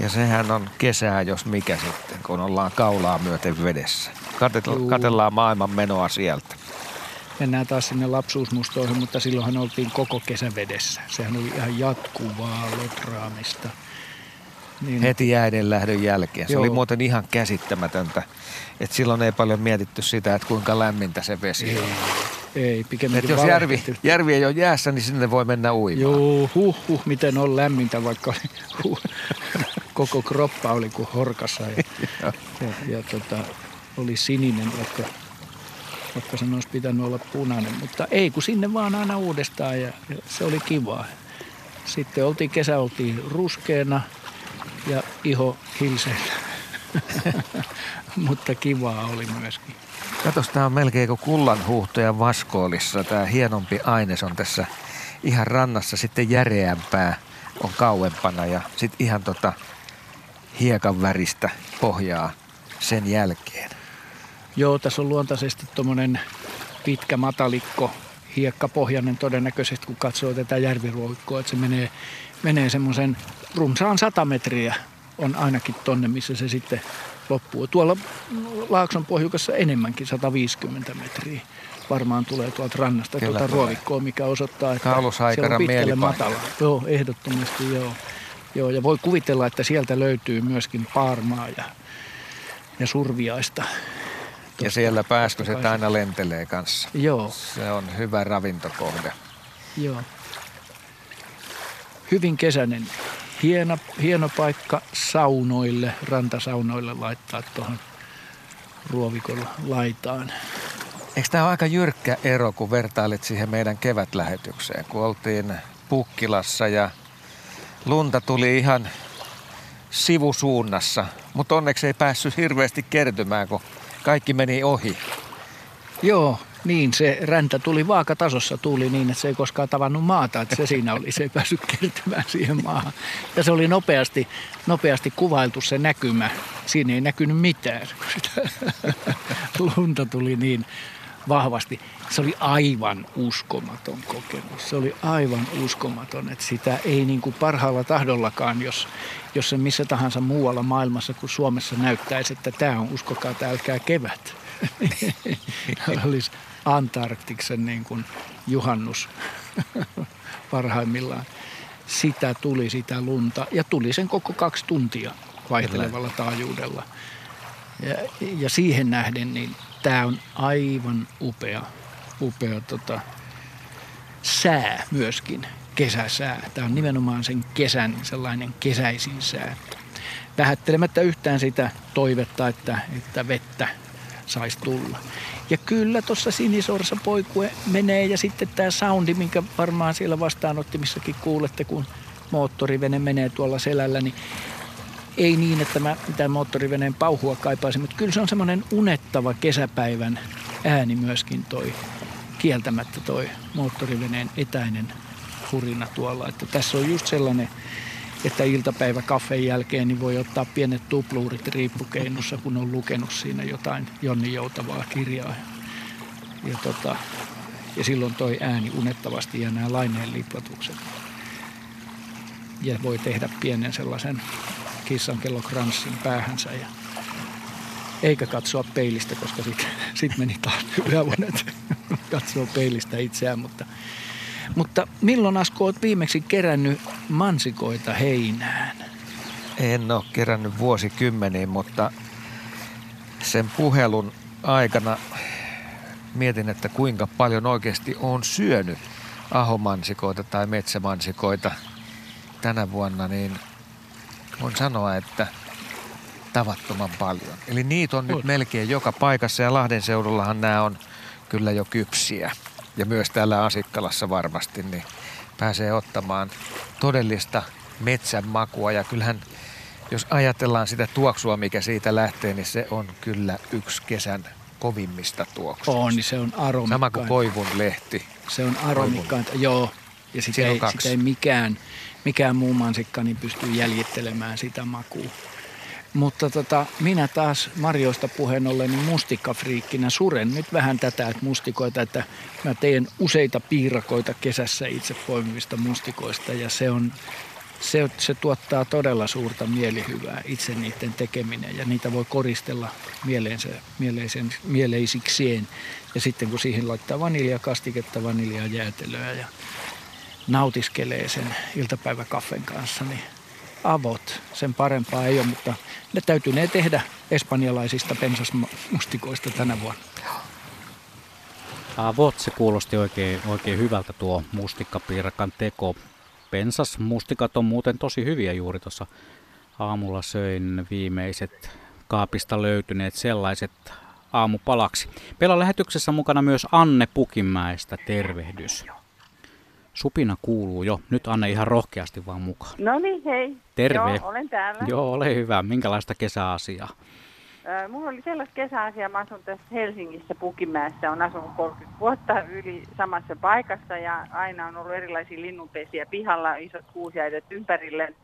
Ja sehän on kesää, jos mikä sitten, kun ollaan kaulaa myöten vedessä. Katel- katellaan maailman menoa sieltä. Mennään taas sinne lapsuusmustoihin, mutta silloinhan oltiin koko kesä vedessä. Sehän oli ihan jatkuvaa lotraamista. Niin, Heti jäiden lähdön jälkeen. Se Joo. oli muuten ihan käsittämätöntä. Että silloin ei paljon mietitty sitä, että kuinka lämmintä se vesi ei, on. ei Et pikemminkin jos järvi, järvi ei ole jäässä, niin sinne voi mennä uimaan. Joo, huh, huh, miten on lämmintä, vaikka oli, huh, [laughs] koko kroppa oli kuin horkassa ja, ja, ja tota, oli sininen, vaikka, vaikka sen olisi pitänyt olla punainen. Mutta ei, kun sinne vaan aina uudestaan ja, ja se oli kivaa. Sitten oltiin, kesä oltiin ruskeena ja iho hilseillä. [laughs] Mutta kivaa oli myöskin. Katos, tää on melkein kuin kullanhuuhtojan vaskoolissa. Tämä hienompi aines on tässä ihan rannassa. Sitten järeämpää on kauempana ja sitten ihan tota hiekan väristä pohjaa sen jälkeen. Joo, tässä on luontaisesti tuommoinen pitkä matalikko, hiekkapohjainen todennäköisesti, kun katsoo tätä järviruoikkoa, että se menee, menee semmoisen runsaan 100 metriä on ainakin tonne, missä se sitten loppuu. Tuolla Laakson pohjukassa enemmänkin, 150 metriä. Varmaan tulee tuolta rannasta Kyllä tuota tulee. ruovikkoa, mikä osoittaa, että siellä on pitkälle matala. Joo, ehdottomasti joo. joo. Ja voi kuvitella, että sieltä löytyy myöskin paarmaa ja, ja surviaista. Ja siellä pääskyset aina lentelee kanssa. Joo, Se on hyvä ravintokohde. joo. Hyvin kesäinen. Hieno, hieno paikka saunoille, rantasaunoille laittaa tuohon ruovikolla laitaan. Eikö tämä ole aika jyrkkä ero, kun vertailet siihen meidän kevätlähetykseen, kun oltiin Pukkilassa ja lunta tuli ihan sivusuunnassa, mutta onneksi ei päässyt hirveästi kertymään, kun kaikki meni ohi. Joo, niin se räntä tuli vaakatasossa tuli niin, että se ei koskaan tavannut maata, että se siinä oli, se ei päässyt kertymään siihen maahan. Ja se oli nopeasti, nopeasti kuvailtu se näkymä. Siinä ei näkynyt mitään, kun sitä [laughs] lunta tuli niin vahvasti. Se oli aivan uskomaton kokemus. Se oli aivan uskomaton, että sitä ei niin kuin parhaalla tahdollakaan, jos, jos se missä tahansa muualla maailmassa kuin Suomessa näyttäisi, että tämä on, uskokaa, tämä älkää kevät. Olisi Antarktiksen niin kuin juhannus parhaimmillaan. Sitä tuli sitä lunta ja tuli sen koko kaksi tuntia vaihtelevalla taajuudella. Ja, ja siihen nähden niin tämä on aivan upea, upea tota, sää myöskin, kesäsää. Tämä on nimenomaan sen kesän sellainen kesäisin sää. Vähättelemättä yhtään sitä toivetta, että, että vettä saisi tulla. Ja kyllä tuossa sinisorsa poikue menee ja sitten tämä soundi, minkä varmaan siellä vastaanottimissakin kuulette, kun moottorivene menee tuolla selällä, niin ei niin, että mä mitään moottoriveneen pauhua kaipaisin, mutta kyllä se on semmoinen unettava kesäpäivän ääni myöskin toi, kieltämättä toi moottoriveneen etäinen hurina tuolla. Että tässä on just sellainen, että iltapäivä kaffeen jälkeen niin voi ottaa pienet tupluurit riippukeinussa, kun on lukenut siinä jotain Jonni Joutavaa kirjaa. Ja, tota, ja silloin toi ääni unettavasti ja nämä laineen liplatukset. Ja voi tehdä pienen sellaisen kissankellokranssin päähänsä ja eikä katsoa peilistä, koska sitten [laughs] sit meni taas yöunet [laughs] katsoo peilistä itseään. Mutta, mutta milloin Asko olet viimeksi kerännyt mansikoita heinään? En ole kerännyt vuosikymmeniin, mutta sen puhelun aikana mietin, että kuinka paljon oikeasti on syönyt ahomansikoita tai metsämansikoita tänä vuonna, niin voin sanoa, että tavattoman paljon. Eli niitä on nyt melkein joka paikassa ja Lahden seudullahan nämä on kyllä jo kypsiä. Ja myös täällä Asikkalassa varmasti, niin pääsee ottamaan todellista metsän makua. Ja kyllähän, jos ajatellaan sitä tuoksua, mikä siitä lähtee, niin se on kyllä yksi kesän kovimmista tuoksuista. On, niin se on aromikkain. Sama kuin koivun lehti. Se on aromikkainta, joo. Ja sitä ei, sitä ei mikään, mikään muu mansikka niin pystyy jäljittelemään sitä makua. Mutta tota, minä taas Marjoista puheen ollen niin mustikkafriikkinä suren nyt vähän tätä että mustikoita, että mä teen useita piirakoita kesässä itse poimivista mustikoista ja se on se, se tuottaa todella suurta mielihyvää itse niiden tekeminen ja niitä voi koristella mieleensä, mieleisen, mieleisikseen. Ja sitten kun siihen laittaa vaniljakastiketta, vaniljaa jäätelöä ja nautiskelee sen iltapäiväkaffen kanssa, niin avot. Sen parempaa ei ole, mutta ne täytyy ne tehdä espanjalaisista pensasmustikoista tänä vuonna. Avot, se kuulosti oikein, oikein hyvältä tuo mustikkapiirakan teko. Pensasmustikat on muuten tosi hyviä juuri tuossa aamulla söin viimeiset kaapista löytyneet sellaiset aamupalaksi. Meillä on lähetyksessä mukana myös Anne Pukimäestä. Tervehdys. Supina kuuluu jo. Nyt Anne ihan rohkeasti vaan mukaan. No niin, hei. Terve. Joo, olen täällä. Joo, ole hyvä. Minkälaista kesäasiaa? Äh, mulla oli sellaista kesäasiaa, mä asun tässä Helsingissä Pukimäessä, on asunut 30 vuotta yli samassa paikassa ja aina on ollut erilaisia linnunpesiä pihalla, isot kuusiaidet ympärille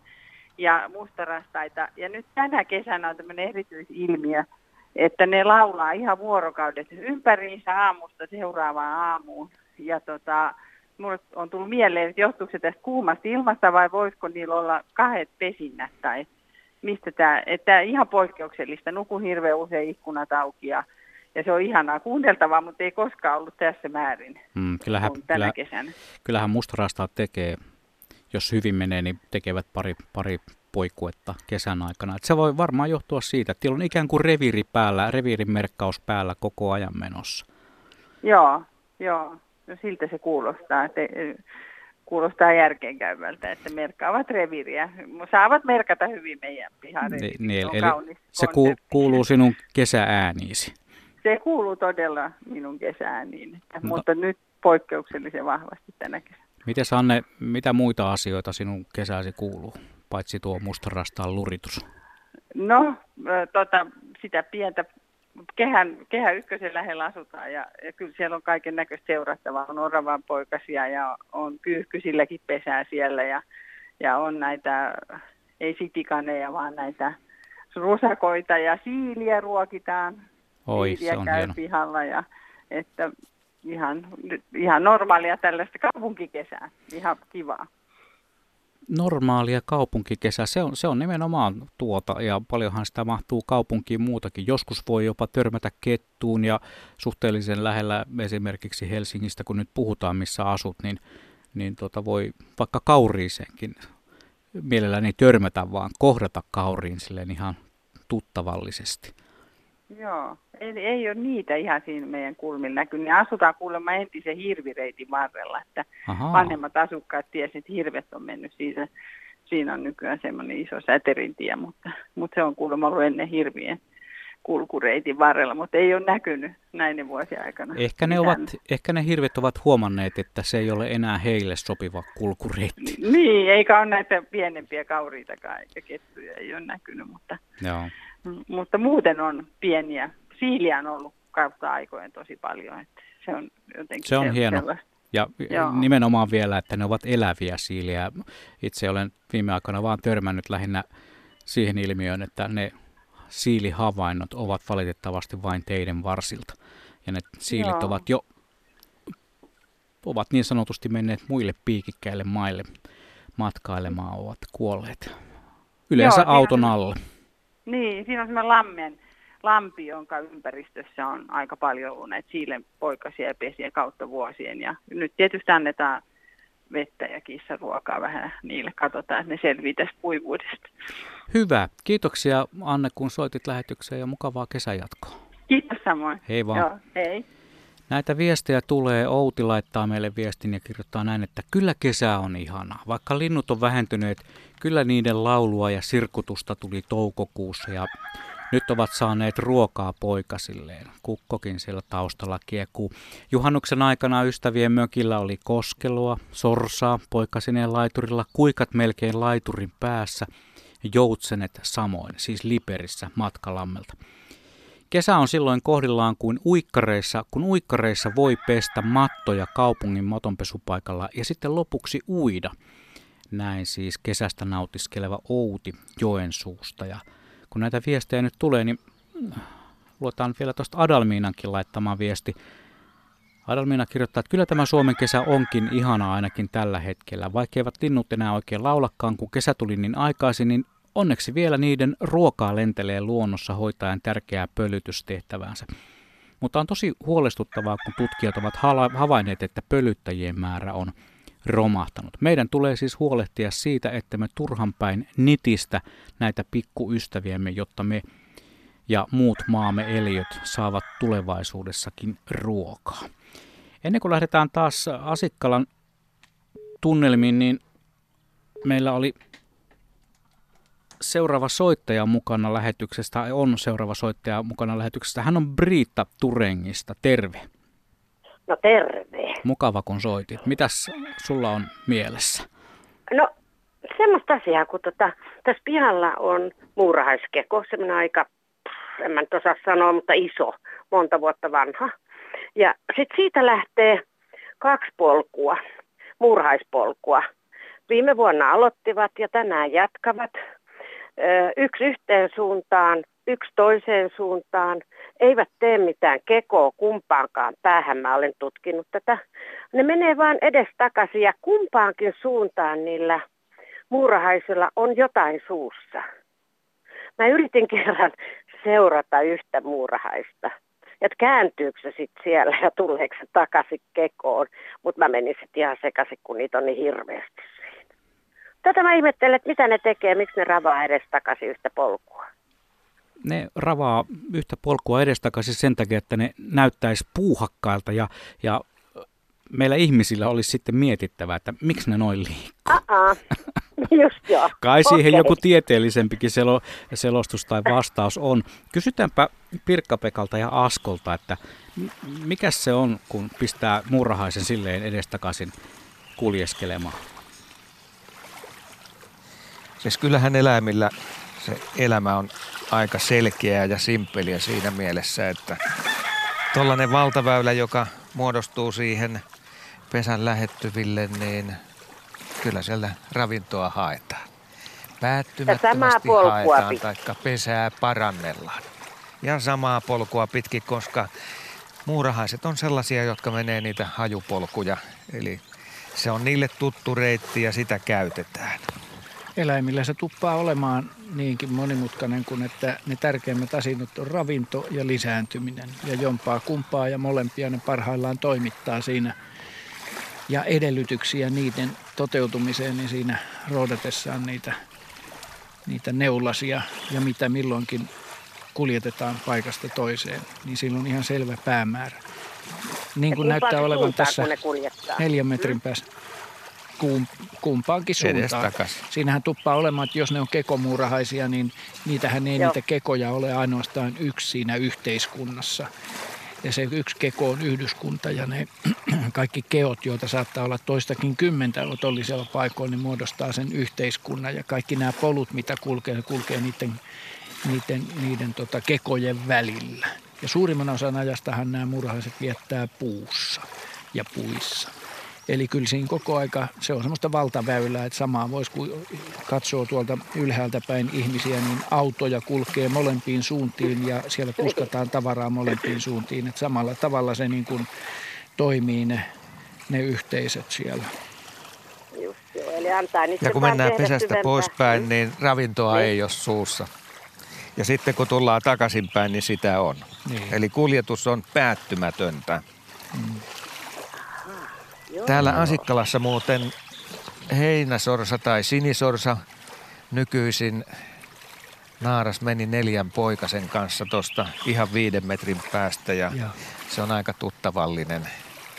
ja mustarastaita. Ja nyt tänä kesänä on tämmöinen erityisilmiö, että ne laulaa ihan vuorokaudet ympäriinsä aamusta seuraavaan aamuun. Ja tota, mulle on tullut mieleen, että johtuuko se tästä kuumasta ilmasta vai voisiko niillä olla kahdet pesinnät tai mistä tämä, että ihan poikkeuksellista. Nukun hirveän usein ikkunat auki ja, ja se on ihanaa kuunneltavaa, mutta ei koskaan ollut tässä määrin mm, kyllähän, tänä kyllä, kesänä. Kyllähän mustarastaat tekee, jos hyvin menee, niin tekevät pari, pari poikuetta kesän aikana. Et se voi varmaan johtua siitä, että on ikään kuin reviiri päällä, reviirin merkkaus päällä koko ajan menossa. Joo, joo. No siltä se kuulostaa, että kuulostaa järkeenkäyvältä, että merkkaavat reviiriä. Saavat merkata hyvin meidän pihan niin, niin, eli se ku, kuuluu sinun kesäääniisi. Se kuuluu todella minun kesäääniin, no. mutta nyt poikkeuksellisen vahvasti tänä kesänä. Miten Anne, mitä muita asioita sinun kesäsi kuuluu, paitsi tuo mustarastaan luritus? No, tota, sitä pientä kehän, kehä ykkösen lähellä asutaan ja, ja kyllä siellä on kaiken näköistä seurattavaa. On oravan poikasia ja on kyyhkysilläkin pesää siellä ja, ja on näitä, ei sitikaneja, vaan näitä rusakoita ja siiliä ruokitaan. Oi, siiliä se on käy hieno. pihalla ja että ihan, ihan normaalia tällaista kaupunkikesää. Ihan kivaa normaalia kaupunkikesä, se on, se on nimenomaan tuota ja paljonhan sitä mahtuu kaupunkiin muutakin. Joskus voi jopa törmätä kettuun ja suhteellisen lähellä esimerkiksi Helsingistä, kun nyt puhutaan missä asut, niin, niin tota voi vaikka kauriiseenkin mielelläni törmätä vaan, kohdata kauriin silleen ihan tuttavallisesti. Joo, ei, ei ole niitä ihan siinä meidän kulmilla näkynyt. Niin asutaan kuulemma entisen hirvireitin varrella, että Aha. vanhemmat asukkaat tiesivät, että hirvet on mennyt siitä. Siinä on nykyään semmoinen iso säterintie, mutta, mutta se on kuulemma ollut ennen hirvien kulkureitin varrella, mutta ei ole näkynyt näiden vuosien aikana. Ehkä ne, ovat, ehkä ne hirvet ovat huomanneet, että se ei ole enää heille sopiva kulkureitti. Niin, eikä ole näitä pienempiä kauriitakaan, eikä kettuja ei ole näkynyt, mutta, Joo. Mutta muuten on pieniä. Siiliä on ollut kautta aikojen tosi paljon, että se on jotenkin Se on hieno. Sellaista. Ja Joo. nimenomaan vielä, että ne ovat eläviä siiliä. Itse olen viime aikoina vaan törmännyt lähinnä siihen ilmiöön, että ne siilihavainnot ovat valitettavasti vain teidän varsilta. Ja ne siilit Joo. ovat jo ovat niin sanotusti menneet muille piikikkäille maille matkailemaan, ovat kuolleet. Yleensä Joo, auton alle. Niin, siinä on semmoinen lammen, lampi, jonka ympäristössä on aika paljon ollut näitä siilen poikasia ja pesiä kautta vuosien. Ja nyt tietysti annetaan vettä ja kissaruokaa vähän niille. Katsotaan, että ne selvii tästä kuivuudesta. Hyvä. Kiitoksia Anne, kun soitit lähetykseen ja mukavaa kesäjatkoa. Kiitos samoin. Hei vaan. Joo, hei. Näitä viestejä tulee. Outi laittaa meille viestin ja kirjoittaa näin, että kyllä kesä on ihanaa. Vaikka linnut on vähentyneet, kyllä niiden laulua ja sirkutusta tuli toukokuussa ja nyt ovat saaneet ruokaa poikasilleen. Kukkokin siellä taustalla kiekuu. Juhannuksen aikana ystävien mökillä oli koskelua, sorsaa, poikasineen laiturilla, kuikat melkein laiturin päässä, joutsenet samoin, siis Liperissä matkalammelta. Kesä on silloin kohdillaan kuin uikkareissa, kun uikkareissa voi pestä mattoja kaupungin matonpesupaikalla ja sitten lopuksi uida. Näin siis kesästä nautiskeleva Outi Joensuusta. Ja kun näitä viestejä nyt tulee, niin luotaan vielä tuosta Adalmiinankin laittamaan viesti. Adalmiina kirjoittaa, että kyllä tämä Suomen kesä onkin ihana ainakin tällä hetkellä. Vaikka eivät linnut enää oikein laulakaan, kun kesä tuli niin aikaisin, niin onneksi vielä niiden ruokaa lentelee luonnossa hoitajan tärkeää pölytystehtäväänsä. Mutta on tosi huolestuttavaa, kun tutkijat ovat havainneet, että pölyttäjien määrä on romahtanut. Meidän tulee siis huolehtia siitä, että me turhan päin nitistä näitä pikkuystäviämme, jotta me ja muut maamme eliöt saavat tulevaisuudessakin ruokaa. Ennen kuin lähdetään taas Asikkalan tunnelmiin, niin meillä oli seuraava soittaja mukana lähetyksestä, on seuraava soittaja mukana lähetyksestä. Hän on Briitta Turengista. Terve. No terve. Mukava kun soitit. Mitäs sulla on mielessä? No semmoista asiaa, kun tota, tässä pihalla on muurahaiskeko, semmoinen aika, en mä nyt osaa sanoa, mutta iso, monta vuotta vanha. Ja sitten siitä lähtee kaksi polkua, muurahaispolkua. Viime vuonna aloittivat ja tänään jatkavat. Yksi yhteen suuntaan, yksi toiseen suuntaan eivät tee mitään kekoa kumpaankaan päähän, mä olen tutkinut tätä. Ne menee vaan edestakaisin ja kumpaankin suuntaan niillä muurahaisilla on jotain suussa. Mä yritin [laughs] kerran seurata yhtä muurahaista, että kääntyykö se sitten siellä ja tuleeko se takaisin kekoon, mutta mä menin sitten ihan sekaisin, kun niitä on niin hirveästi. Tätä mä ihmettelen, että mitä ne tekee, miksi ne ravaa edestakaisin yhtä polkua ne ravaa yhtä polkua edestakaisin sen takia, että ne näyttäisi puuhakkailta ja, ja meillä ihmisillä olisi sitten mietittävä, että miksi ne noin liikkuu. [laughs] Just joo. Kai siihen okay. joku tieteellisempikin selo, selostus tai vastaus on. Kysytäänpä Pirkka-Pekalta ja Askolta, että mikä se on, kun pistää murhaisen silleen edestakaisin kuljeskelemaan? Siis kyllähän eläimillä se elämä on aika selkeää ja simppeliä siinä mielessä, että tuollainen valtaväylä, joka muodostuu siihen pesän lähettyville, niin kyllä siellä ravintoa haetaan. Päättymättömästi haetaan, taikka pesää parannellaan. Ja samaa polkua pitkin, koska muurahaiset on sellaisia, jotka menee niitä hajupolkuja. Eli se on niille tuttu reitti ja sitä käytetään eläimillä se tuppaa olemaan niinkin monimutkainen kuin, että ne tärkeimmät asiat on ravinto ja lisääntyminen. Ja jompaa kumpaa ja molempia ne parhaillaan toimittaa siinä. Ja edellytyksiä niiden toteutumiseen, niin siinä roudatessaan niitä, niitä neulasia ja mitä milloinkin kuljetetaan paikasta toiseen, niin sillä on ihan selvä päämäärä. Niin kuin näyttää olevan tässä neljän metrin päässä kumpaankin suuntaan. Siinähän tuppaa olemaan, että jos ne on kekomuurahaisia, niin niitähän ei Joo. niitä kekoja ole ainoastaan yksi siinä yhteiskunnassa. Ja se yksi keko on yhdyskunta ja ne [clears throat] kaikki keot, joita saattaa olla toistakin kymmentä otollisella paikoilla, niin muodostaa sen yhteiskunnan. Ja kaikki nämä polut, mitä kulkee, kulkee niiden, niiden, niiden tota kekojen välillä. Ja suurimman osan ajastahan nämä murhaiset viettää puussa ja puissa. Eli kyllä siinä koko aika, se on semmoista valtaväylää, että samaa voisi kun katsoo tuolta ylhäältä päin ihmisiä, niin autoja kulkee molempiin suuntiin ja siellä kuskataan tavaraa molempiin suuntiin. Että samalla tavalla se niin kuin toimii ne, ne yhteisöt siellä. Just joo, eli antaa ja kun mennään pesästä poispäin, niin ravintoa niin. ei ole suussa. Ja sitten kun tullaan takaisinpäin, niin sitä on. Niin. Eli kuljetus on päättymätöntä. Mm. Täällä Asikkalassa muuten heinäsorsa tai sinisorsa nykyisin naaras meni neljän poikasen kanssa tuosta ihan viiden metrin päästä ja Joo. se on aika tuttavallinen.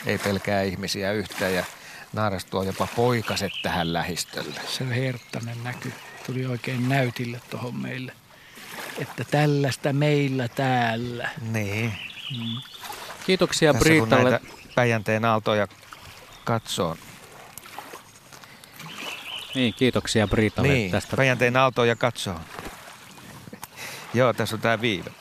Ei pelkää ihmisiä yhtään ja naaras tuo jopa poikaset tähän lähistölle. Se on herttainen näky. Tuli oikein näytille tuohon meille. Että tällaista meillä täällä. Niin. Mm. Kiitoksia Tässä Briitalle. Päijänteen aaltoja katsoo. Niin, kiitoksia Briitalle Niin, tästä. Päijänteen aaltoja katsoo. [laughs] Joo, tässä on tää viive.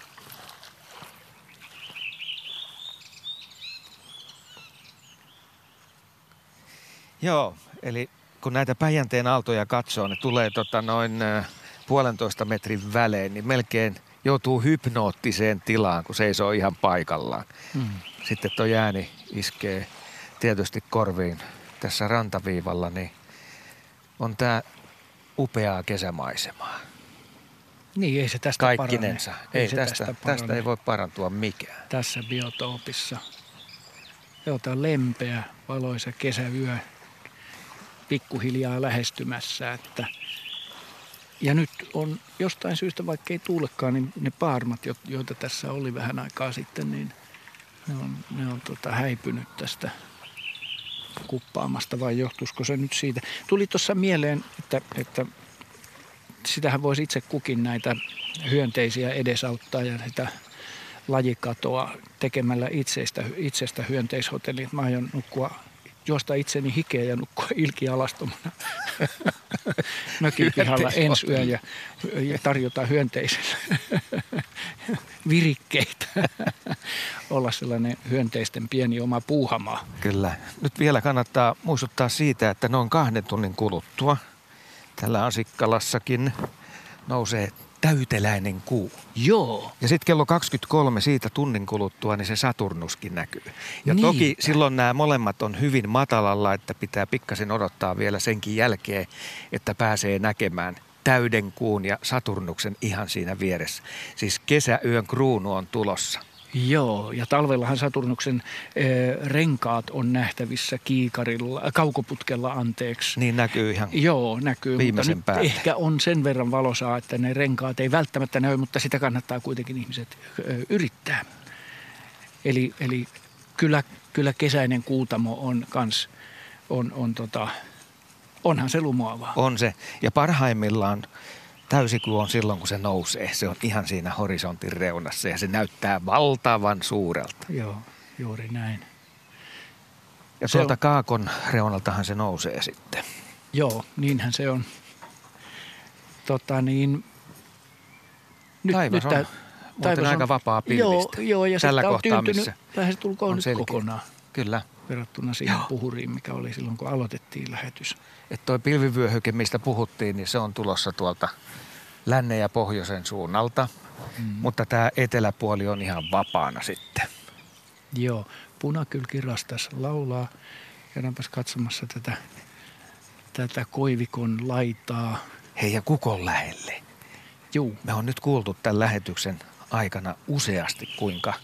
Joo, eli kun näitä Päijänteen aaltoja katsoo, ne tulee tota noin puolentoista metrin välein, niin melkein joutuu hypnoottiseen tilaan, kun seisoo ihan paikallaan. Mm. Sitten tuo ääni iskee tietysti korviin tässä rantaviivalla, niin on tämä upeaa kesämaisemaa. Niin, ei se tästä Kaikkinensa. parane. Ei, se tästä, tästä, tästä ei voi parantua mikään. Tässä biotoopissa. On lempeä, valoisa kesäyö pikkuhiljaa lähestymässä. Että ja nyt on jostain syystä, vaikka ei tuulekaan, niin ne paarmat, jo- joita tässä oli vähän aikaa sitten, niin ne on, ne on tota häipynyt tästä kuppaamasta vai johtuisiko se nyt siitä. Tuli tuossa mieleen, että, että sitähän voisi itse kukin näitä hyönteisiä edesauttaa ja sitä lajikatoa tekemällä itsestä, itsestä hyönteishotellit. Mä aion nukkua, juosta itseni hikeä ja nukkua [laughs] ilkialastomana [laughs] mökin pihalla ensi yön ja, ja tarjota hyönteisille [laughs] virikkeitä. Olla sellainen hyönteisten pieni oma puuhamaa. Kyllä. Nyt vielä kannattaa muistuttaa siitä, että noin kahden tunnin kuluttua tällä Asikkalassakin nousee täyteläinen kuu. Joo. Ja sitten kello 23 siitä tunnin kuluttua, niin se Saturnuskin näkyy. Ja Niinpä. toki silloin nämä molemmat on hyvin matalalla, että pitää pikkasen odottaa vielä senkin jälkeen, että pääsee näkemään täyden kuun ja Saturnuksen ihan siinä vieressä. Siis kesäyön kruunu on tulossa. Joo, ja talvellahan Saturnuksen eh, renkaat on nähtävissä kiikarilla, äh, kaukoputkella anteeksi. Niin näkyy ihan Joo, näkyy, viimeisen mutta nyt päälle. ehkä on sen verran valosaa, että ne renkaat ei välttämättä näy, mutta sitä kannattaa kuitenkin ihmiset ö, yrittää. Eli, eli kyllä, kyllä kesäinen kuutamo on kans, on, on tota, onhan se lumoavaa. On se. Ja parhaimmillaan täysikuu on silloin, kun se nousee. Se on ihan siinä horisontin reunassa ja se näyttää valtavan suurelta. Joo, juuri näin. Ja Se tuolta on- kaakon reunaltahan se nousee sitten. Joo, niinhän se on. Tota niin, Taivas on tää- muuten aika vapaa pilvistä. Joo, joo ja Tällä sitten on kohtaa, tyyntynyt missä lähestulkoon on nyt selkeä. kokonaan Kyllä. verrattuna siihen puhuriin, mikä oli silloin, kun aloitettiin lähetys. Että toi pilvivyöhyke, mistä puhuttiin, niin se on tulossa tuolta lännen ja pohjoisen suunnalta. Mm. Mutta tämä eteläpuoli on ihan vapaana sitten. Joo, punakylkirastas laulaa. Käydäänpäs katsomassa tätä, tätä koivikon laitaa. Hei ja kukon lähelle. Juu, Me on nyt kuultu tämän lähetyksen aikana useasti, kuinka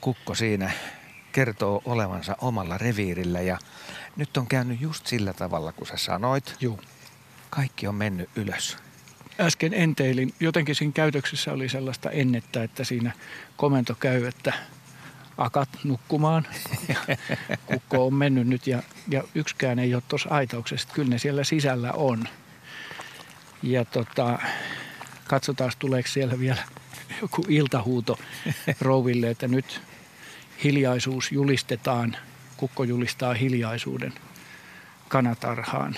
kukko siinä kertoo olevansa omalla reviirillä. Ja nyt on käynyt just sillä tavalla, kun sä sanoit. juu. Kaikki on mennyt ylös. Äsken enteilin, jotenkin siinä käytöksessä oli sellaista ennettä, että siinä komento käy, että akat nukkumaan. [laughs] Kukko on mennyt nyt ja, ja yksikään ei ole tuossa aitauksessa. Kyllä ne siellä sisällä on. Ja tota, katsotaan, tuleeko siellä vielä joku iltahuuto [laughs] rouville, että nyt hiljaisuus julistetaan. Kukko julistaa hiljaisuuden kanatarhaan.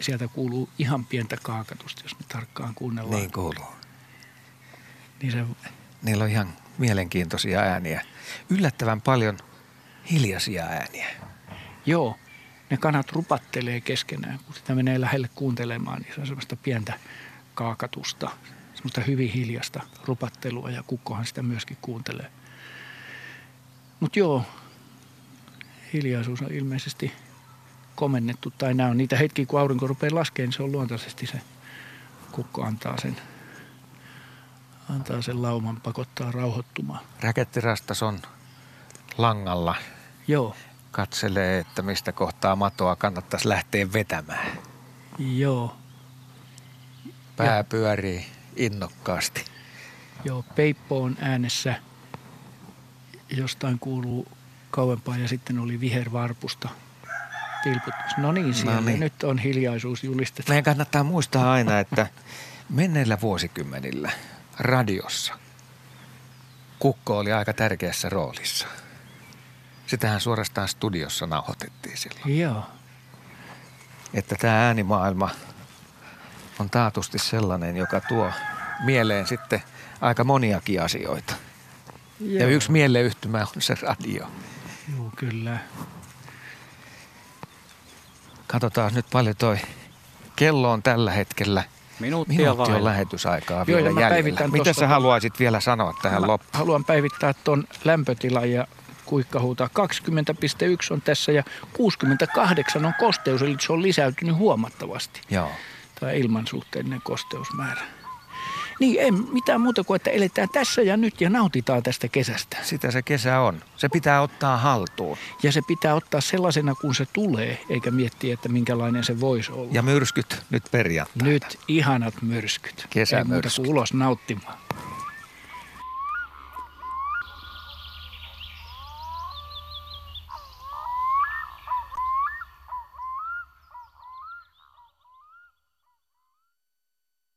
Sieltä kuuluu ihan pientä kaakatusta, jos me tarkkaan kuunnellaan. Niin kuuluu. Niin se, Niillä on ihan mielenkiintoisia ääniä. Yllättävän paljon hiljaisia ääniä. joo, ne kanat rupattelee keskenään. Kun sitä menee lähelle kuuntelemaan, niin se on semmoista pientä kaakatusta, semmoista hyvin hiljasta rupattelua ja kukkohan sitä myöskin kuuntelee. Mutta joo, hiljaisuus on ilmeisesti komennettu, tai nämä on niitä hetkiä, kun aurinko rupeaa laskemaan, niin se on luontaisesti se kukko antaa sen, antaa sen lauman pakottaa rauhoittumaan. Räkettirastas on langalla Joo, katselee, että mistä kohtaa matoa kannattaisi lähteä vetämään. Joo, Pää pyörii innokkaasti. joo, peippo on äänessä. Jostain kuuluu kauempaa ja sitten oli vihervarpusta tilputtamassa. No niin, siellä niin. nyt on hiljaisuus julistettu. Meidän kannattaa muistaa aina, että menneillä vuosikymmenillä radiossa kukko oli aika tärkeässä roolissa. Sitähän suorastaan studiossa nauhoitettiin silloin. Joo, Että tämä äänimaailma on taatusti sellainen, joka tuo mieleen sitten aika moniakin asioita. Ja Joo. yksi mieleyhtymä on se radio. joo kyllä. Katsotaan nyt paljon toi kello on tällä hetkellä. Minuuttia Minuutti vain. on lähetysaikaa Joo, vielä ja jäljellä. Mitä sä haluaisit vielä sanoa tähän Mä loppuun? haluan päivittää tuon lämpötilan ja kuikkahuutaa. 20,1 on tässä ja 68 on kosteus, eli se on lisäytynyt huomattavasti. Joo. Tämä ilmansuhteellinen kosteusmäärä. Niin, ei mitään muuta kuin, että eletään tässä ja nyt ja nautitaan tästä kesästä. Sitä se kesä on. Se pitää ottaa haltuun. Ja se pitää ottaa sellaisena kuin se tulee, eikä miettiä, että minkälainen se voisi olla. Ja myrskyt nyt perjantaina. Nyt ihanat myrskyt. Ei muuta Kesämyrskyt. kuin ulos nauttimaan.